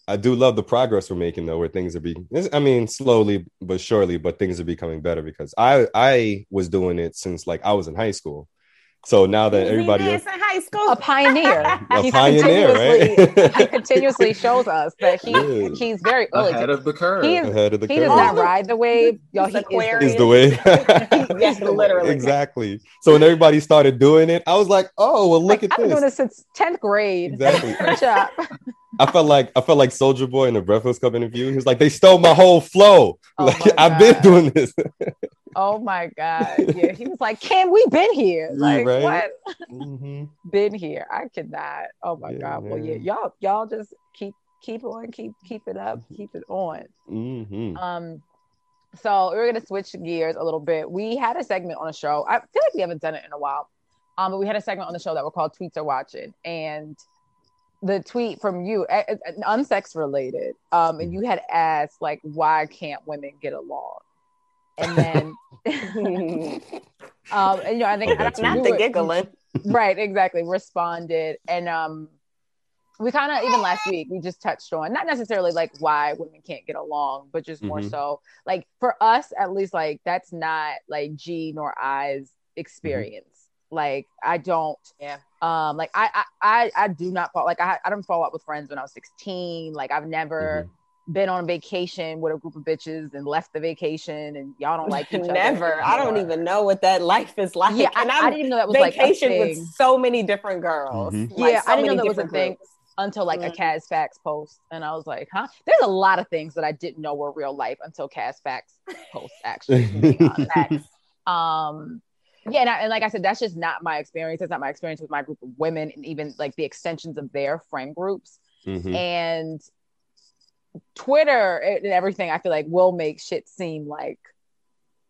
I do love the progress we're making though, where things are being I mean slowly but surely, but things are becoming better because I I was doing it since like I was in high school. So now that everybody danced else, in high school. a pioneer. A He pioneer, continuously- right? he continuously shows us that he Yeah. he's very early. Ahead of the curve. He is ahead of the he does not ride the wave, yo. He's He is Aquarius. is the way. yes, literally. exactly. So when everybody started doing it, I was like, oh well, look like, at I've been doing this. this since tenth grade. Exactly. Good job. I felt like I felt like Soulja Boy in the Breakfast Club interview. He was like, they stole my whole flow. Oh like I've been doing this. Oh my god, yeah. He was like, "Kim, we been here. Like Right. what? Mhm. Been here. I cannot. Oh my Yeah, god. Well, yeah, y'all, y'all just keep keep on, keep keep it up, keep it on. Mhm. Um, so we're gonna switch gears a little bit. We had a segment on a show. I feel like we haven't done it in a while. Um, but we had a segment on the show that were called Tweets Are Watching, and the tweet from you, unsex related, um, and you had asked like, why can't women get along? And then, um, and you know, I think Oh, that's Not you the were- giggling. right exactly responded and um we kind of even last week we just touched on not necessarily like why women can't get along but just more Mhm. so like for us at least like that's not like g nor i's experience like i don't Yeah. um like I, I i i do not fall like i i don't fall out with friends when i was 16 like i've never been on vacation with a group of bitches and left the vacation and y'all don't like each other Never. I don't even know what that life is like. yeah and I I'm didn't even know that was like a vacation thing. with so many different girls. Mhm. Like, Yeah, so I didn't know many that was a different thing. until like a Mm. Cas Facts post, and I was like, "Huh?" There's a lot of things that I didn't know were real life until Cas Facts post. Actually, to be um, yeah, and, I, and like I said, that's just not my experience. That's not my experience with my group of women, and even like the extensions of their friend groups. Mhm. And Twitter and everything, I feel like will make shit seem like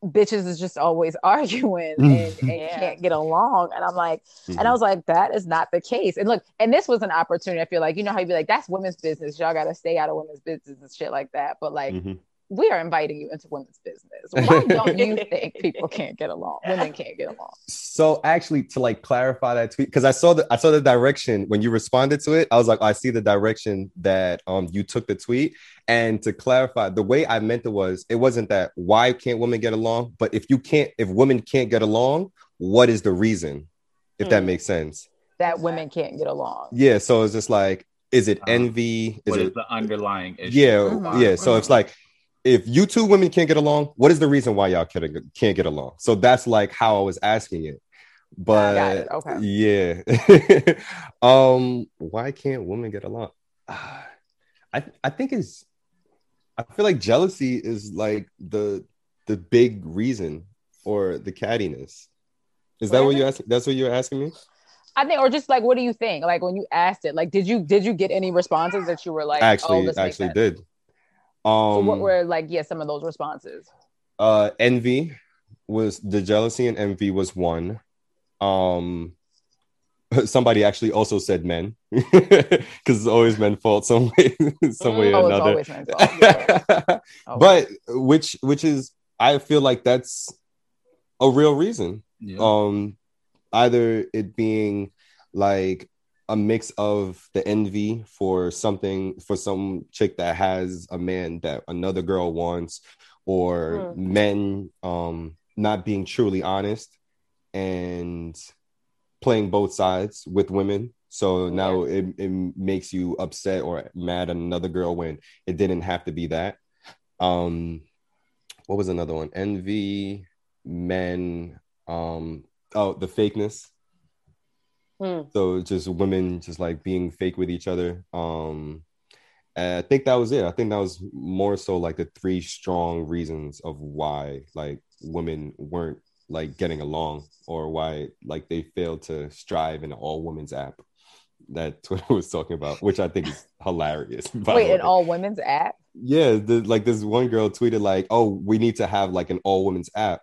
bitches is just always arguing and, and Yeah. can't get along. And I'm like, and Mm-hmm. I was like, that is not the case. And look, and this was an opportunity. I feel like, you know how you'd be like, that's women's business. Y'all got to stay out of women's business and shit like that. But like, Mhm. We are inviting you into women's business. Why don't you think people can't get along? Women can't get along. So actually, to like clarify that tweet, because I saw the I saw the direction when you responded to it. I was like, I see the direction that um you took the tweet. And to clarify, the way I meant it was, it wasn't that why can't women get along, but if you can't, if women can't get along, what is the reason? If that Mm. makes sense. That women can't get along. Yeah. So it's just like, is it Uh, envy? Is What is it the underlying issue? yeah, Mhm. yeah. So it's like if you two women can't get along, what is the reason why y'all can't, can't get along? So that's like how I was asking it. But it. Okay. yeah. um, why can't women get along? Ah, I I think it's I feel like jealousy is like the the big reason for the cattiness. Is that what you asking? That's what you're asking me? I think, or just like, what do you think? Like when you asked it, like, did you did you get any responses that you were like, oh, actually, makes actually did. So Um, what were like, yeah, some of those responses? uh envy was the jealousy and envy was one um somebody actually also said men because it's always men's fault some way some way oh, or it's another always men's fault. Yeah. But which which is i feel like that's a real reason Yeah. um either it being like a mix of the envy for something for some chick that has a man that another girl wants or Hmm. men um not being truly honest and playing both sides with women. So now it, it makes you upset or mad at another girl when it didn't have to be that. Um what was another one? Envy men um oh the fakeness Hmm. so just women just like being fake with each other um i think that was it i think that was more so like the three strong reasons of why like women weren't like getting along or why like they failed to strive in an all women's app that twitter was talking about which i think is hilarious Wait, an all women's app? Yeah, the, like this one girl tweeted like, "Oh, we need to have like an all women's app,"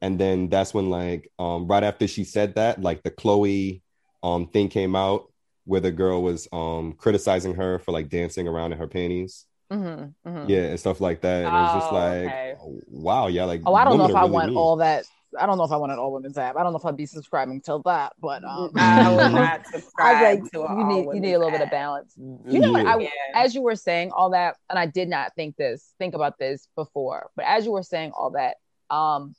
and then that's when like um right after she said that, like the Chloe um thing came out where the girl was um criticizing her for like dancing around in her panties, Mm-hmm, mm-hmm. yeah, and stuff like that. And it was just Oh, like, okay. wow, yeah, like Oh, I don't know if are I really want mean. all that. I don't know if I want an all women's app. I don't know if I'd be subscribing to that, but um, I would not I subscribe like, to an you need you need a little bit of balance. You know what? Yeah. I, Yeah. as you were saying all that, and I did not think this, think about this before, but as you were saying all that, um,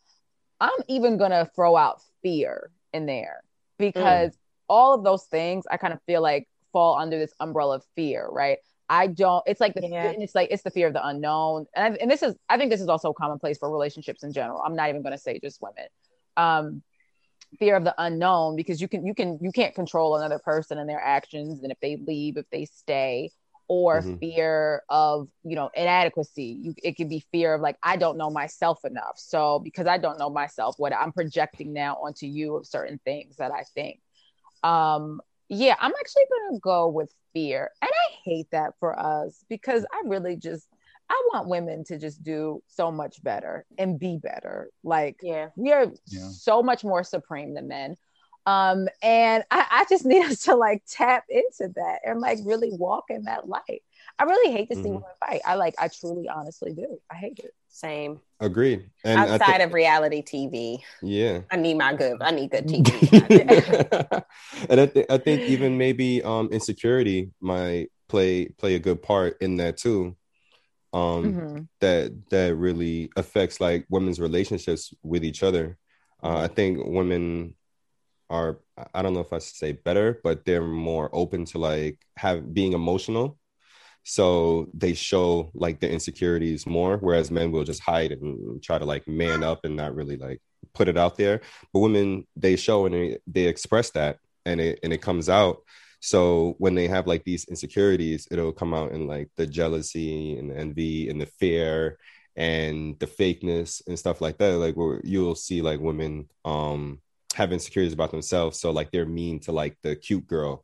I'm even gonna throw out fear in there because mm. All of those things I kind of feel like fall under this umbrella of fear, right? I don't. It's like the. Yeah. It's like it's the fear of the unknown, and I, and this is. I think this is also commonplace for relationships in general. I'm not even going to say just women. Um, fear of the unknown because you can you can you can't control another person and their actions and if they leave if they stay or mm-hmm. fear of you know inadequacy you, it could be fear of like i don't know myself enough so because i don't know myself what i'm projecting now onto you of certain things that i think um yeah i'm actually gonna go with fear and i hate that for us because i really just I want women to just do so much better and be better. Like, yeah, we are yeah. so much more supreme than men. Um, and I, I, just need us to like tap into that and like really walk in that light. I really hate to see mm-hmm. women fight. I like, I truly, honestly do. I hate it. Same. Agreed. And outside th- of reality TV, yeah, I need my good. I need good TV. and I, th- I think even maybe um, insecurity might play play a good part in that too. Um, mm-hmm. that that really affects like women's relationships with each other. Uh, I think women are I don't know if I should say better, but they're more open to like have being emotional. So they show like the insecurities more, whereas men will just hide and try to like man up and not really like put it out there. But women they show and they, they express that and it and it comes out. So when they have like these insecurities, it'll come out in like the jealousy and the envy and the fear and the fakeness and stuff like that. Like where you'll see like women um have insecurities about themselves so like they're mean to like the cute girl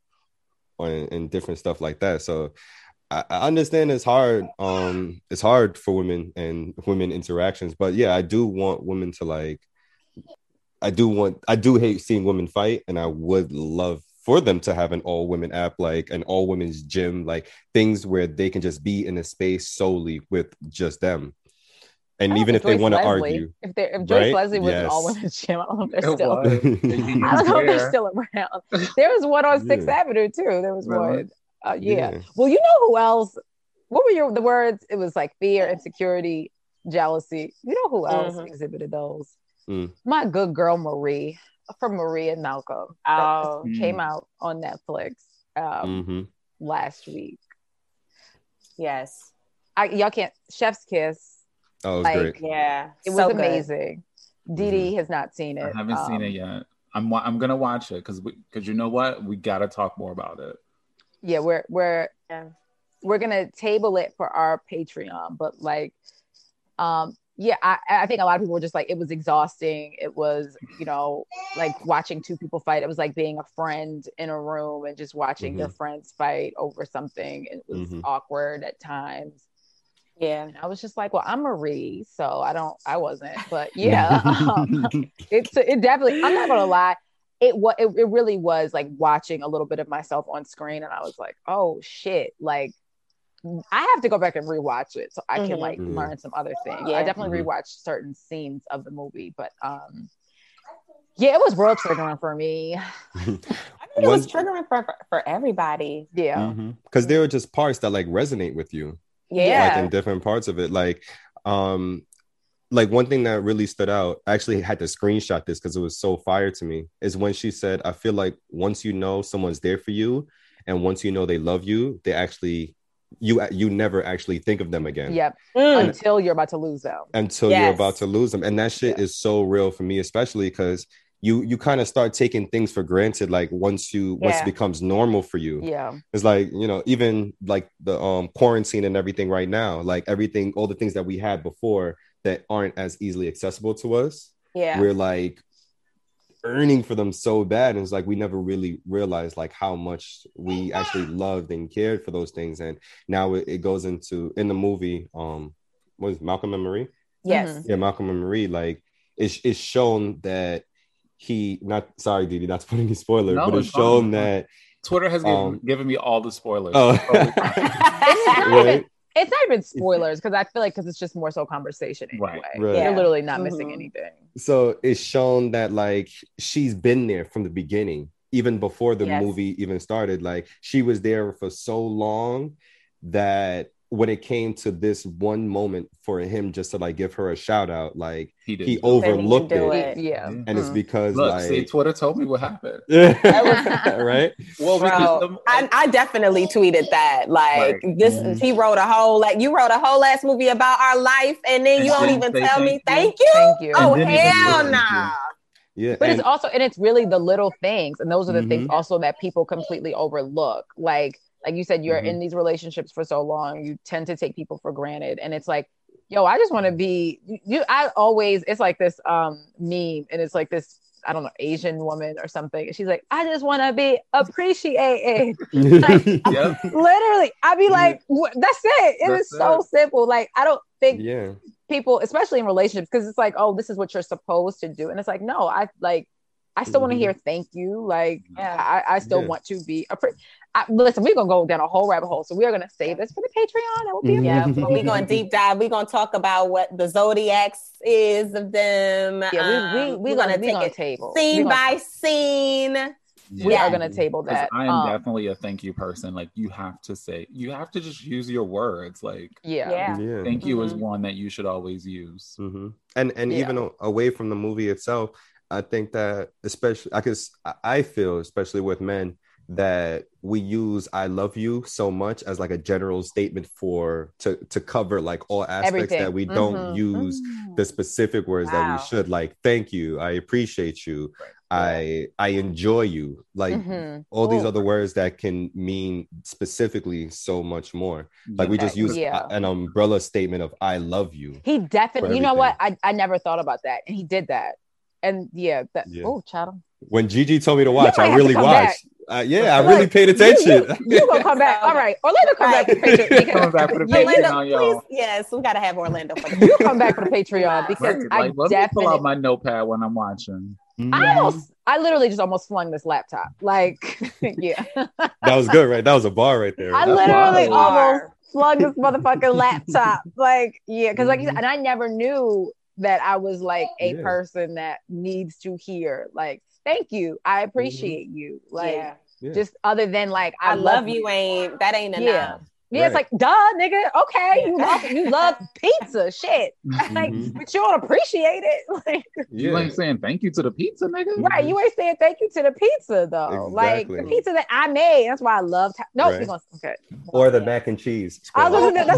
or and different stuff like that so I, I understand it's hard um it's hard for women and women interactions but yeah i do want women to like i do want i do hate seeing women fight and i would love for them to have an all women app like an all women's gym like things where they can just be in a space solely with just them and even if Joyce they want to argue, if they if Joyce right? Leslie was yes. an all women's gym, I don't know if they're still. I don't know if they're still around. There was one on Sixth yeah. Avenue too. There was really? one. Uh, yeah. yeah. Well, you know who else? What were your the words? It was like fear, insecurity, jealousy. You know who else mm-hmm. exhibited those? Mm. My good girl Marie from Marie and Malcolm. Oh, mm. came out on Netflix um, mm-hmm. last week. Yes. I, y'all can't chef's kiss Oh, it was like, great. Yeah, it was so amazing. Didi mm-hmm. has not seen it. I haven't um, seen it yet. I'm I'm gonna watch it because because you know what we gotta talk more about it. Yeah, we're we're yeah. we're gonna table it for our Patreon, but like, um, yeah, I, I think a lot of people were just like it was exhausting. It was you know like watching two people fight. It was like being a friend in a room and just watching mm-hmm. your friends fight over something. It was mm-hmm. awkward at times. Yeah. And I was just like, well, I'm Marie, so I don't, I wasn't, but yeah, um, it's, it definitely, I'm not going to lie. It, what it, it really was like watching a little bit of myself on screen. And I was like, oh shit. Like I have to go back and rewatch it so I can mm-hmm. like mm-hmm. learn some other things. Yeah. I definitely mm-hmm. rewatched certain scenes of the movie, but, um, yeah, it was real triggering for me. I mean, it was triggering for, for everybody. Yeah. Because mm-hmm. there were just parts that like resonate with you yeah like in different parts of it like um like one thing that really stood out I actually had to screenshot this because it was so fire to me is when she said i feel like once you know someone's there for you and once you know they love you they actually you you never actually think of them again yep mm. until you're about to lose them until yes. you're about to lose them and that shit yeah. is so real for me especially because you you kind of start taking things for granted like once you yeah. once it becomes normal for you yeah it's like you know even like the um quarantine and everything right now like everything all the things that we had before that aren't as easily accessible to us. Yeah. We're like earning for them so bad and it's like we never really realized like how much we actually loved and cared for those things and now it, it goes into in the movie um was malcolm and marie? Yes. Yeah malcolm and marie like it's, it's shown that he not sorry, Didi, not to put any spoilers, no, but it's shown that Twitter has given, um, given me all the spoilers. Oh. right? It's not even spoilers because I feel like because it's just more so conversation anyway. Right. right. You're literally not mm-hmm. missing anything. So it's shown that like she's been there from the beginning, even before the yes. movie even started. Like she was there for so long that when it came to this one moment for him just to like give her a shout out, like he, he overlooked it. it. Yeah. And Mm. it's because Look, like see, Twitter told me what happened. right? Well, because Bro, the- I, I definitely tweeted that. Like Like, this, mhm. he wrote a whole like you wrote a whole ass movie about our life, and then And you don't even say tell me thank thank you. Thank you. Oh And didn't even hell listen to nah! Yeah. But and- it's also and it's really the little things, and those are the things Mhm. also that people completely overlook. Like like you said, you're Mhm. in these relationships for so long, you tend to take people for granted, and it's like, yo, I just want to be you-. I always it's like this um meme, and it's like this. I don't know, Asian woman or something. She's like, I just want to be appreciated. Yep. Literally, I'd be like, that's it. It is That's so it. simple. Like, I don't think yeah. people, especially in relationships, because it's like, oh, this is what you're supposed to do, and it's like, no, I like, I still want to Mhm. hear thank you. Like, Yeah. I, I still Yeah. want to be. Appre- I, listen, we're gonna go down a whole rabbit hole, so we are gonna save this for the Patreon. That will be Mhm. Yeah, we're gonna deep dive. We're gonna talk about what the zodiacs is of them. Yeah, we we Um, we we're gonna, gonna take gonna it table scene gonna, by scene. we are gonna table that. I am Um, definitely a thank you person. Like you have to say, you have to just use your words. Like yeah. Yeah. Yeah. thank you is Mhm. one that you should always use. hmm And and Yeah. even a- away from the movie itself, I think that especially I guess I- I feel especially with men that we use "I love you" so much as like a general statement for to to cover like all aspects Everything. that we don't Mhm. use Mm. the specific words that we should like thank you i appreciate you i i enjoy you like Mhm. all these Ooh. other words that can mean specifically so much more like we just use Yeah. a- an umbrella statement of i love you He definitely, you know what? I, I never thought about that, and he did that. And yeah, that. Yeah. Oh, child. when gigi told me to watch i really watched uh, yeah i Look, really paid attention You, you gonna come back? All right, Orlando, come back for the Patreon. Coming back for the Patreon, Orlando, y'all. please, yes, we gotta have Orlando for the you come back for the Patreon because Right, I like, let me pull out my notepad when I'm watching. I almost, I literally just almost flung this laptop. Like, yeah, that was good right that was a bar right there I literally Wow. almost flung this motherfucking laptop. Like, yeah, because like you said, and I never knew that I was like a Yeah. person that needs to hear like, thank you, I mm-hmm. appreciate you. Like, yeah. Yeah. just other than like, I love you ain't that ain't enough. Yeah. Yeah, it's like, duh, nigga. Okay, you love you love pizza, shit. Mm-hmm. Like, Mhm. but you don't appreciate it. Like, You yeah ain't saying thank you to the pizza, nigga. right? Mm-hmm. You ain't saying thank you to the pizza though. Like the pizza that I made. That's why I love. Ta- no, Right. we're gonna okay. or the mac and cheese I was squad. looking at that's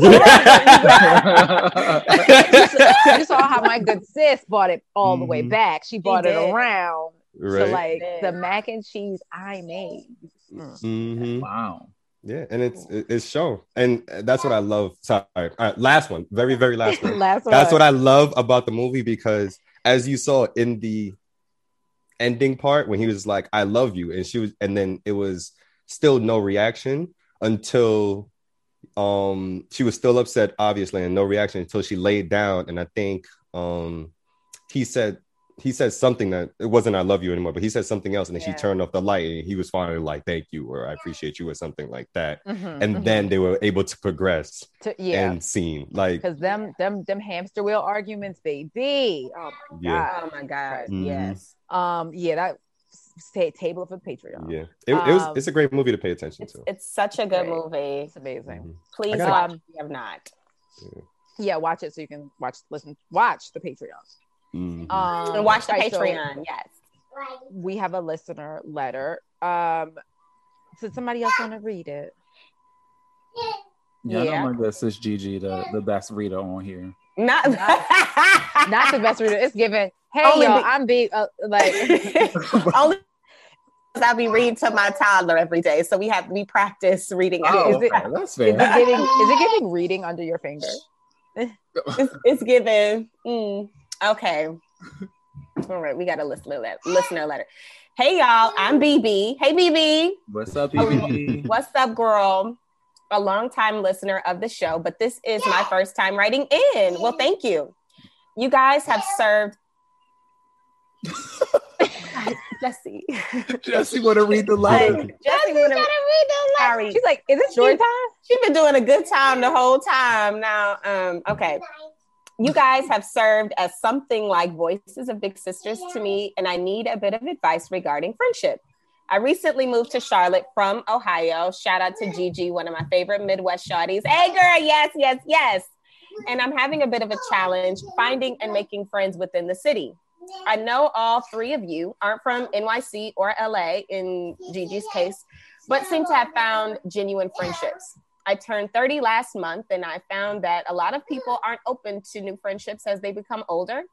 you saw how my good sis bought it all the way back. She bought it did. around. So like the mac and cheese I made. Mm. Mhm. wow. Yeah, and it's it's show, and that's what I love. Sorry, all right, last one, very very last one. Last That's one. what I love about the movie because, as you saw in the ending part, when he was like, "I love you," and she was, and then it was still no reaction until um she was still upset, obviously, and no reaction until she laid down, and I think um he said he said something that it wasn't I love you anymore, but he said something else, and then Yeah. she turned off the light, and he was finally like, "Thank you" or "I appreciate you" or something like that, Mhm, and mhm. then they were able to progress To- yeah. and scene like Because them them them hamster wheel arguments, baby. Oh my Yeah. god. Oh my god. Mhm. Yes. Um, yeah, that say table for Patreon. Yeah, it, it was. Um, It's a great movie to pay attention It's to. it's such a good Great. movie. It's amazing. Mhm. Please I gotta- Um, if you have not. Yeah, watch it so you can watch listen watch the Patreon. Mhm. Um And watch the right, so Patreon. yes. we have a listener letter. Um so somebody else want to read it? Yeah, I Yeah. know my good sis Gigi, the, the best reader on here. Not Not the best reader. It's given. Hey Only y'all, be- I'm big uh, like only because I be reading to my toddler every day, so we have we practice reading. Oh, Is it- okay, that's is it giving is it giving reading under your finger? it's, it's given. Mm, okay. All right, we got a listener letter. Listener letter. Hey y'all, I'm BB. Hey BB. What's up, BB? What's up, girl? A long time listener of the show, but this is my first time writing in. Well, thank you. You guys have served. Jesse. Jesse want to read the Like, letter. Jesse wanna- read the Sorry. She's like, is it story time? She's been doing a good time the whole time. Now, um, okay. You guys have served as something like voices of big sisters to me, and I need a bit of advice regarding friendship. I recently moved to Charlotte from Ohio. Shout out to Gigi, one of my favorite Midwest shawties. Hey, girl, yes, yes, yes. And I'm having a bit of a challenge finding and making friends within the city. I know all three of you aren't from NYC or LA in Gigi's case, but seem to have found genuine friendships. I turned 30 last month and I found that a lot of people aren't open to new friendships as they become older.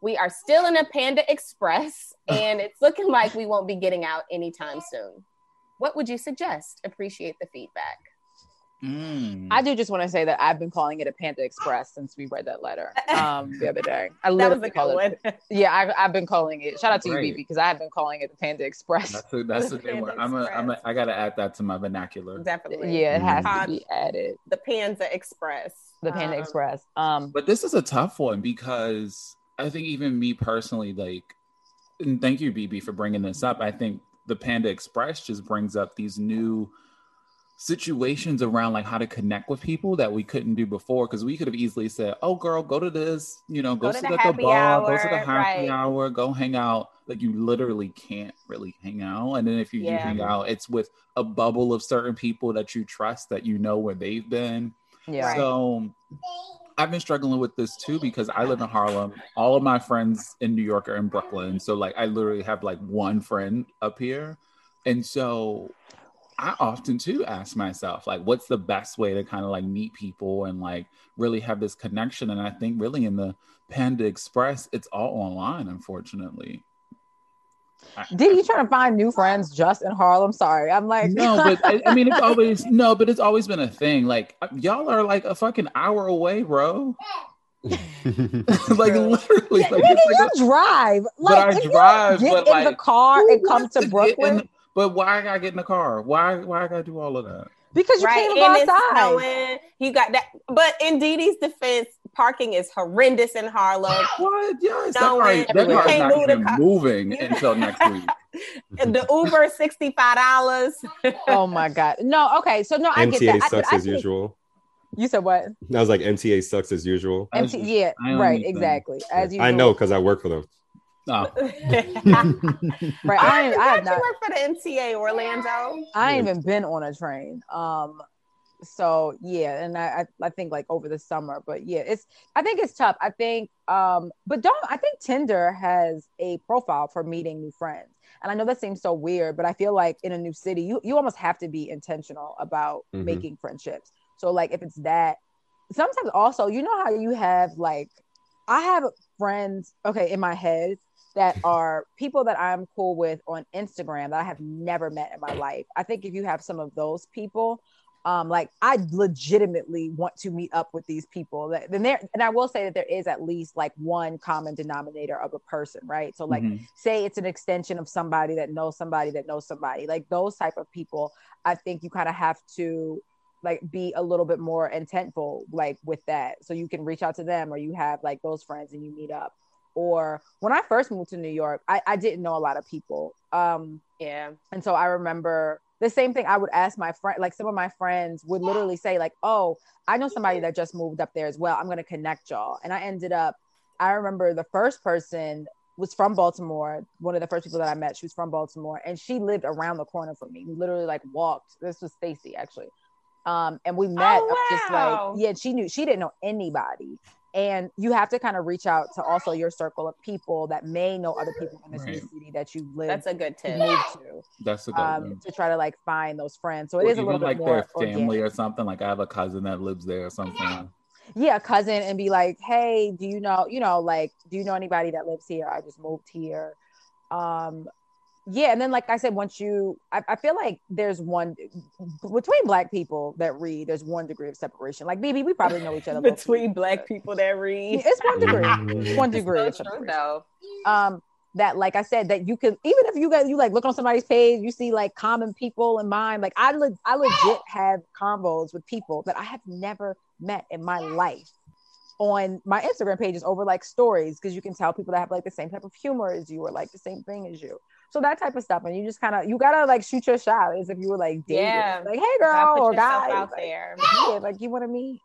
We are still in a Panda Express and it's looking like we won't be getting out anytime soon. What would you suggest? Appreciate the feedback. Mm. I do just want to say that I've been calling it a Panda Express since we read that letter um, the other day. I That was literally a call good it. one. Yeah, I've, I've been calling it. Shout out to you, BB, because I have been calling it the Panda Express. That's a, that's a The good one. I'm a, I'm a, Express. I gotta add that to my vernacular. Definitely. Yeah, it has Mhm. to be added. The Panda Express. The Panda Um, Express. Um, But this is a tough one because I think even me personally, like, and thank you, BB, for bringing this up. I think the Panda Express just brings up these new situations around like how to connect with people that we couldn't do before because we could have easily said, "Oh, girl, go to this, you know, go, Go to sit the at the happy bar, go to the happy right. hour, go hang out." Like you literally can't really hang out, and then if you do hang out, it's with a bubble of certain people that you trust that you know where they've been. yeah. So I've been struggling with this too because I live in Harlem. All of my friends in New York are in Brooklyn. So like I literally have like one friend up here. And so I often too ask myself, like, what's the best way to kind of like meet people and like really have this connection? And I think really in the Panda Express, it's all online, unfortunately. Did you try to find new friends just in Harlem? Sorry, I'm like no, but I, I mean, it's always no, but it's always been a thing. Like uh, y'all are like a fucking hour away, bro. like literally, like, Nigga, like you drive. But Like, I drive, get but, in like, the car and come wants to get in Brooklyn the- but why I gotta get in the car? Why why I gotta do all of that? because you right, can't and even it's go outside. snowing. You got that, but in Dee Dee's defense, parking is horrendous in Harlem. What? Yes, that car, that You car is can't move even car. moving You- until next week. The Uber sixty five dollars. Oh my god, no. Okay, so no, I get MTA that. I- sucks but I as think- usual. You said what? I was like, MTA sucks as usual. I was MT, just- yeah, I right, understand. exactly. As you I know because I work for them. Oh, Right, I, ain't, I have you not. work for the MTA Orlando. I ain't even been on a train. Um, so yeah, and I, I I think like over the summer, but yeah, it's I think it's tough. I think um, but don't I think Tinder has a profile for meeting new friends, and I know that seems so weird, but I feel like in a new city, you you almost have to be intentional about Mhm. making friendships. So like if it's that, sometimes also you know how you have like I have friends okay in my head that are people that I'm cool with on Instagram that I have never met in my life. I think if you have some of those people, um, like I legitimately want to meet up with these people. That then there, and I will say that there is at least like one common denominator of a person, right? So like, Mhm. say it's an extension of somebody that knows somebody that knows somebody, like those type of people. I think you kind of have to like be a little bit more intentful like with that so you can reach out to them or you have like those friends and you meet up or when i first moved to new york i, I didn't know a lot of people. Um Yeah. and so i remember the same thing i would ask my friend like some of my friends would literally say like oh i know somebody that just moved up there as well. I'm going to connect y'all. And i ended up i remember the first person was from baltimore one of the first people that i met she was from baltimore and she lived around the corner from me. We literally like walked. This was stacy actually. Um, and we met Oh, up just like yeah she knew she didn't know anybody and you have to kind of reach out to also your circle of people that may know other people in this new Right. city that you live That's a good tip. move to That's a good um, one. to try to like find those friends so it Or is a little even, bit like more their family organic. or something. Like I have a cousin that lives there or something. yeah cousin and be like hey do you know you know like do you know anybody that lives here i just moved here um yeah and then like i said once you I, I feel like there's one between black people that read there's one degree of separation like bb we probably know each other. Between black people that read. it's one degree Mhm. one It's degree so of true though. um that like I said that you can even if you guys you like look on somebody's page you see like common people in mind like I le- I legit have combos with people that I have never met in my life on my Instagram pages over like stories because you can tell people that have like the same type of humor as you or like the same thing as you so that type of stuff and you just kind of you gotta like shoot your shot as if you were like dating Yeah. like hey girl or guy out like, there. yeah, like you want to meet.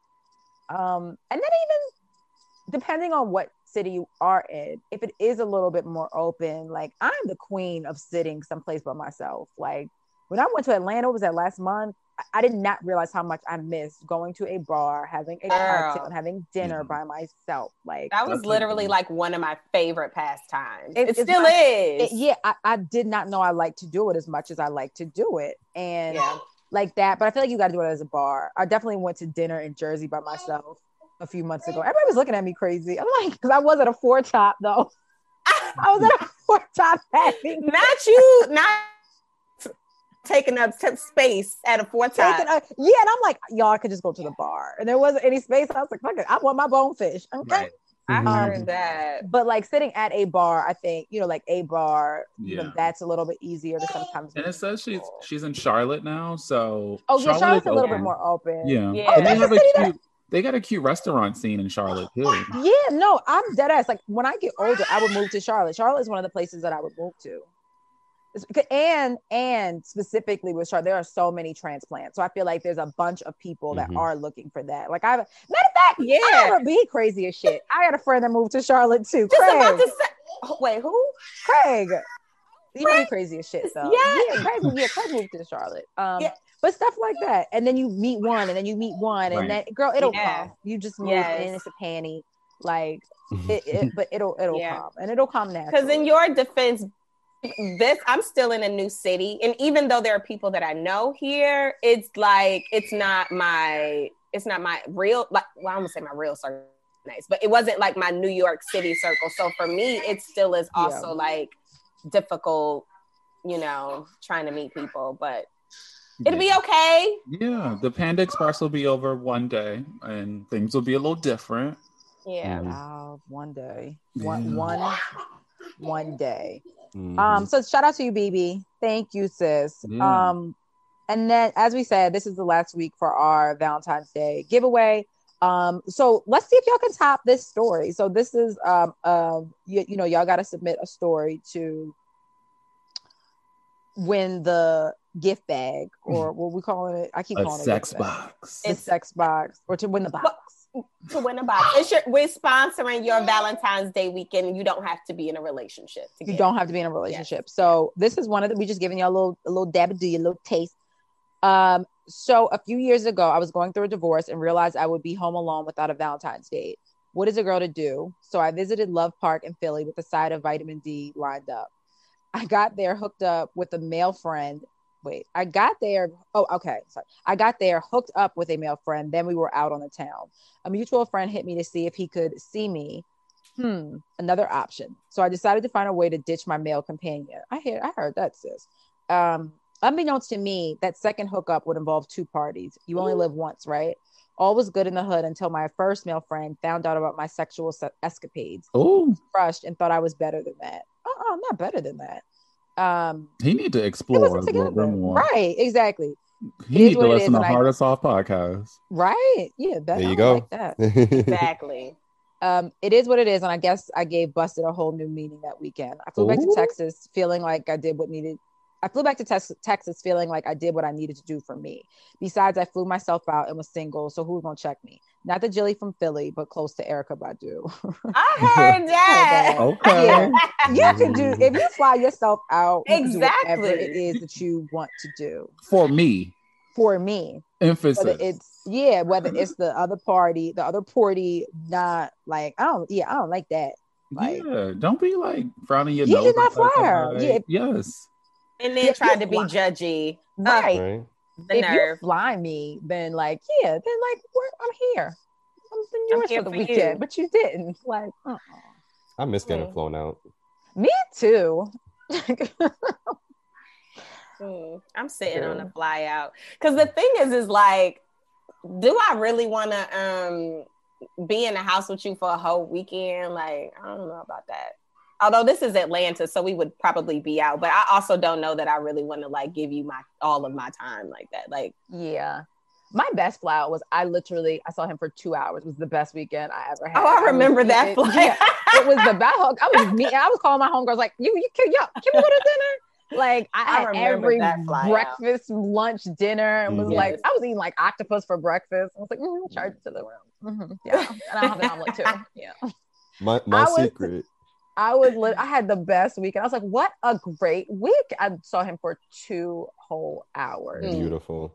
Um, and then even depending on what city you are in, if it is a little bit more open, like I'm the queen of sitting someplace by myself. Like when I went to Atlanta, was that last month? I did not realize how much I missed going to a bar, having a cocktail, and having dinner by myself. Like that was literally like one of my favorite pastimes. It, It, still my- is. it- yeah, I, I did not know I like to do it as much as I like to do it, and Yeah. like that. But I feel like you got to do it as a bar. I definitely went to dinner in Jersey by myself a few months ago. Everybody was looking at me crazy. I'm like, because I was at a four top though. I was at a four top having not you, not taking up t- space at a four top. taking a- yeah, and I'm like, y'all could just go to the bar, and there wasn't any space. I was like, fuck it, I want my bonefish. Okay. Right. I Um, heard that. But like sitting at a bar, I think you know, like a bar, you know, Yeah. that's a little bit easier to sometimes. And it says she's she's in Charlotte now, so Oh yeah, Charlotte's a little bit more open. Yeah, Yeah. and they have a a city that- They got a cute restaurant scene in Charlotte too. Yeah, no, I'm dead ass. Like when I get older, I would move to Charlotte. Charlotte is one of the places that I would move to. It's- And and specifically with Charlotte, there are so many transplants. So I feel like there's a bunch of people that Mhm. are looking for that. Like I, matter of fact, Yeah. I gotta be crazy as shit. I had a friend that moved to Charlotte too. Just Craig, about to say, oh, wait, who? Craig. You know, he crazy as shit though. Yeah. yeah, Craig, yeah, Craig moved to Charlotte. Um, Yeah. but stuff like that, and then you meet one, and then you meet one, and Right. then girl, it'll Yeah. come. You just move Yes. in, it's a panty, like it, it, but it'll it'll Yeah. come, and it'll come naturally. Because in your defense, this I'm still in a new city, and even though there are people that I know here, it's like it's not my it's not my real like well I'm gonna say my real circle nice, but it wasn't like my New York City circle. So for me, it still is also Yeah. like difficult, you know, trying to meet people, but it'll be okay. Yeah, the Panda Express will be over one day, and things will be a little different. Yeah. Wow, one day, one Yeah. one one day. Mhm. Um, so shout out to you, BB. Thank you, sis. Yeah. Um, and then as we said, this is the last week for our Valentine's Day giveaway. Um, so let's see if y'all can top this story. So this is um um you, you know, y'all gotta submit a story to win the gift bag or what we calling it. I keep A calling sex it bag. box. The sex box or to win the box. To win a box. It's your, we're sponsoring your Valentine's Day weekend. You don't have to be in a relationship. You don't have to be in a relationship. So this is one of the we just giving y'all a little a little dab do you a little taste. Um, so a few years ago, I was going through a divorce and realized I would be home alone without a Valentine's date. What is a girl to do? So I visited Love Park in Philly with a side of vitamin D lined up. I got there hooked up with a male friend. Wait, I got there. Oh, okay. Sorry. I got there hooked up with a male friend. Then we were out on the town. A mutual friend hit me to see if he could see me. Hmm, another option. So I decided to find a way to ditch my male companion. I hear, I heard that, sis. Um, unbeknownst to me, that second hookup would involve two parties. You only live once, right? All was good in the hood until my first male friend found out about my sexual se- escapades. Oh, Crushed and thought I was better than that. Uh-uh, I'm not better than that. Um, he need to explore a little more. Right, exactly. He It is need to listen is, to and I- Hard or Soft podcast. Right. Yeah, that, There you go. like that. Exactly. um, it is what it is, and I guess I gave busted a whole new meaning that weekend. I flew back to Texas feeling like I did what needed. I flew back to Tex- Texas feeling like I did what I needed to do for me. Besides, I flew myself out and was single, so who's gonna check me? Not the Jilly from Philly, but close to Erykah Badu. I heard that. Okay. Yeah. you can do mm-hmm. if you fly yourself out. you do whatever Exactly. it is that you want to do For me, for me. emphasis. whether it's yeah, whether it's the other party, the other party, not like I don't yeah, I don't like that. Like yeah, don't be like frowning your You nose. did not at somebody. fly her. Yeah. Yes. And then Yeah, tried to be fly- judgy. right. right? The if nerve. you fly me, then like yeah, then like we're, I'm here. I'm I'm yours here for the for weekend, you. but you didn't. Like, uh-uh. I miss getting Mm. flown out. me too. Mm, I'm sitting on a fly out. Because the thing is, is like, do I really want to um be in the house with you for a whole weekend? Like, I don't know about that. Although this is Atlanta, so we would probably be out. But I also don't know that I really want to like give you my all of my time like that. Like, yeah. My best fly out was I literally I saw him for two hours. It was the best weekend I ever had. oh, I was- remember that it- flight. yeah. it was the best. Hook. I was me. I was calling my homegirls like, "You, you can, yo, can we go to dinner?" Like I I had every that fly out. breakfast, lunch, dinner, and was Mhm. like, I was eating like octopus for breakfast. I was like, mm, charge it to the room. Mhm, Yeah, and I have an omelet too. Yeah. My my I was- secret. I was lit- I had the best week, and I was like, "What a great week!" I saw him for two whole hours. Beautiful.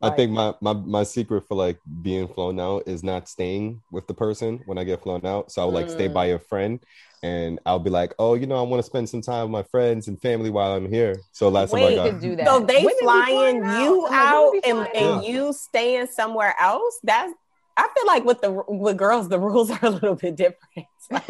I think my, my my secret for like being flown out is not staying with the person when I get flown out. So I'll like stay Mm. by a friend and I'll be like, oh, you know, I want to spend some time with my friends and family while I'm here. So last Wait, time I got could do that. So they flying flying you out. Out women be and, flying and you staying somewhere else? That's I feel like with the with girls, the rules are a little bit different. like,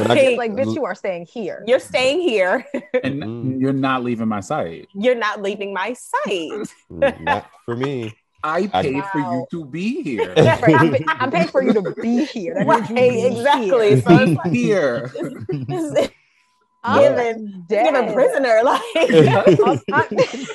When I like, bitch, you are staying here. you're staying here. and Mm. you're not leaving my site. You're not leaving my site. Mm, not for me. I I- paid for you to be here. Right, I'm, I'm paying for you to be here. That means you Right, be exactly. here. So it's like here. it's I'm given, dead. given prisoner. Like I'm- I'm-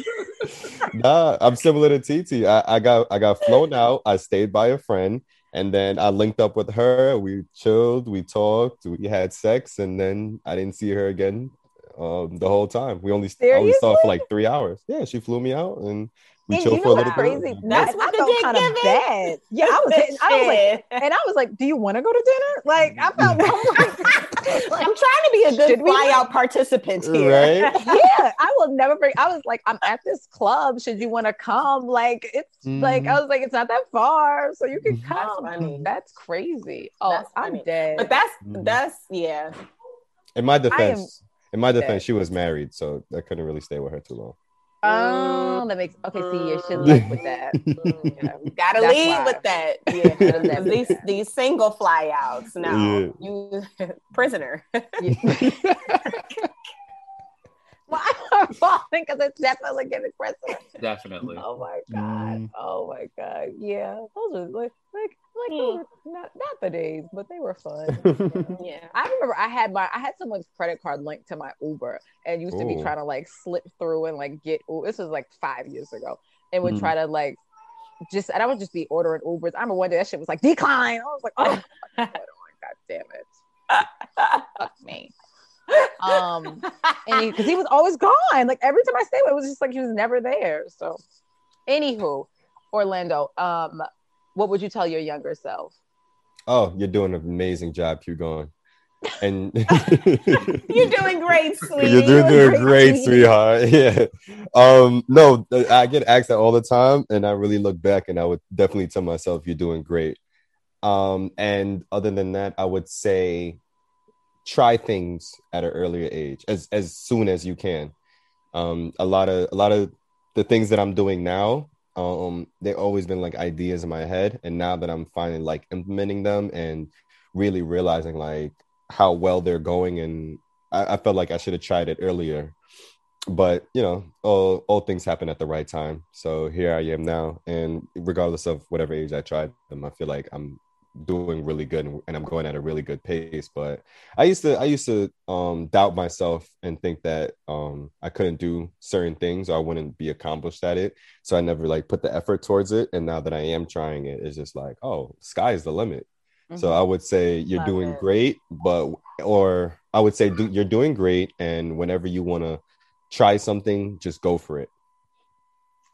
nah, I'm similar to TT. I, I got I got flown out. I stayed by a friend, and then I linked up with her. We chilled, we talked, we had sex, and then I didn't see her again um, the whole time. We only I only saw for like three hours. Yeah, she flew me out, and we And chilled you for know a what's little crazy? bit. That's I what the felt dick kind of giving? bad. Yeah, I was hitting, I was like, and I was like, "Do you want to go to dinner?" Like, I felt, I'm like, I'm trying to be a good Should we fly-out participant here. Right? yeah, I will never break. I was like, I'm at this club. Should you want to come? Like, it's like I was like, it's not that far, so you can Mhm. come. funny. That's crazy. Oh, That's I'm funny. dead. But that's Mhm. that's yeah. In my defense, in my dead. defense, she was married, so I couldn't really stay with her too long. Oh, that makes okay. See, you should like with that. Yeah. Gotta That's lead why. with that. Yeah, Yeah. that's- these these single fly outs. No, Yeah. you prisoner. Well, I'm falling because it's definitely giving precedent. Definitely. Oh my god. Mm. Oh my god. Yeah. Those are like like like those were not not the days, but they were fun. yeah. I remember I had my I had someone's credit card linked to my Uber and used to be trying to like slip through and like get U- this was like five years ago and would Mm. try to like just and I would just be ordering Ubers. I remember one day that shit was like decline. I was like, oh, my God, god damn it. Fuck me. Um and because he, was always gone. Like every time I stayed, it was just like he was never there. So, anywho, Orlando, um, what would you tell your younger self? oh, you're doing an amazing job. Keep going. And You're doing great, sweetie. You're doing, doing great, great, sweetie. sweetheart. Yeah. Um, no, I get asked that all the time, and I really look back and I would definitely tell myself you're doing great. Um, and other than that, I would say try things at an earlier age, as as soon as you can. Um, a lot of a lot of the things that I'm doing now, um, they've always been like ideas in my head, and now that I'm finally like implementing them and really realizing like how well they're going and I, I felt like I should have tried it earlier. But you know, all all things happen at the right time. So here I am now, and regardless of whatever age I tried them, I feel like I'm doing really good and, and I'm going at a really good pace. But I used to I used to um, doubt myself and think that um, I couldn't do certain things or I wouldn't be accomplished at it. So I never like put the effort towards it. And now that I am trying it, it's just like, oh, sky's the limit. So I would say you're Love doing it. great, but or I would say do, you're doing great, and whenever you want to try something, just go for it.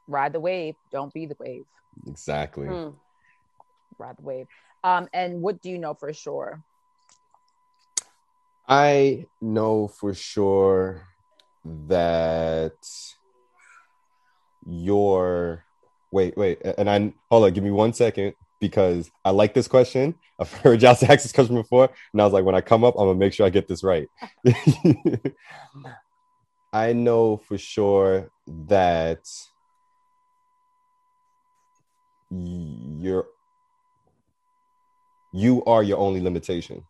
Ride the wave. Don't be the wave. Exactly. Hmm. Ride the wave. Um, and what do you know for sure? I know for sure that your wait, wait, and I hold on, give me one second because I like this question. I've heard y'all ask this question before, and I was like, when I come up, I'm gonna make sure I get this right. I know for sure that you're you are your only limitation.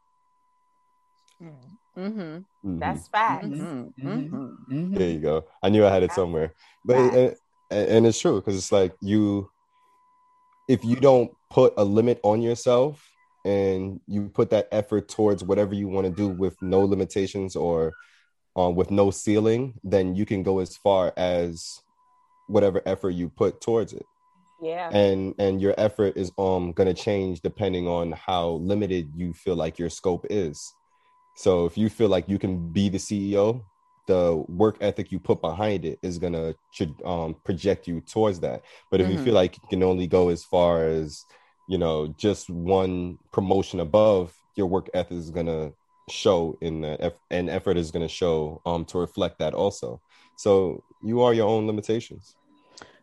Mm-hmm. Mhm. That's facts. Mm-hmm. Mhm. There you go. I knew I had it somewhere, but and, and it's true because it's like you, if you don't put a limit on yourself and you put that effort towards whatever you want to do with no limitations or um, with no ceiling, then you can go as far as whatever effort you put towards it Yeah. and and your effort is um going to change depending on how limited you feel like your scope is so if you feel like you can be the ceo the work ethic you put behind it is going to should um project you towards that but if you Mhm. feel like you can only go as far as you know, just one promotion above, your work ethic is gonna show in the eff- and effort is gonna show um to reflect that also. So you are your own limitations.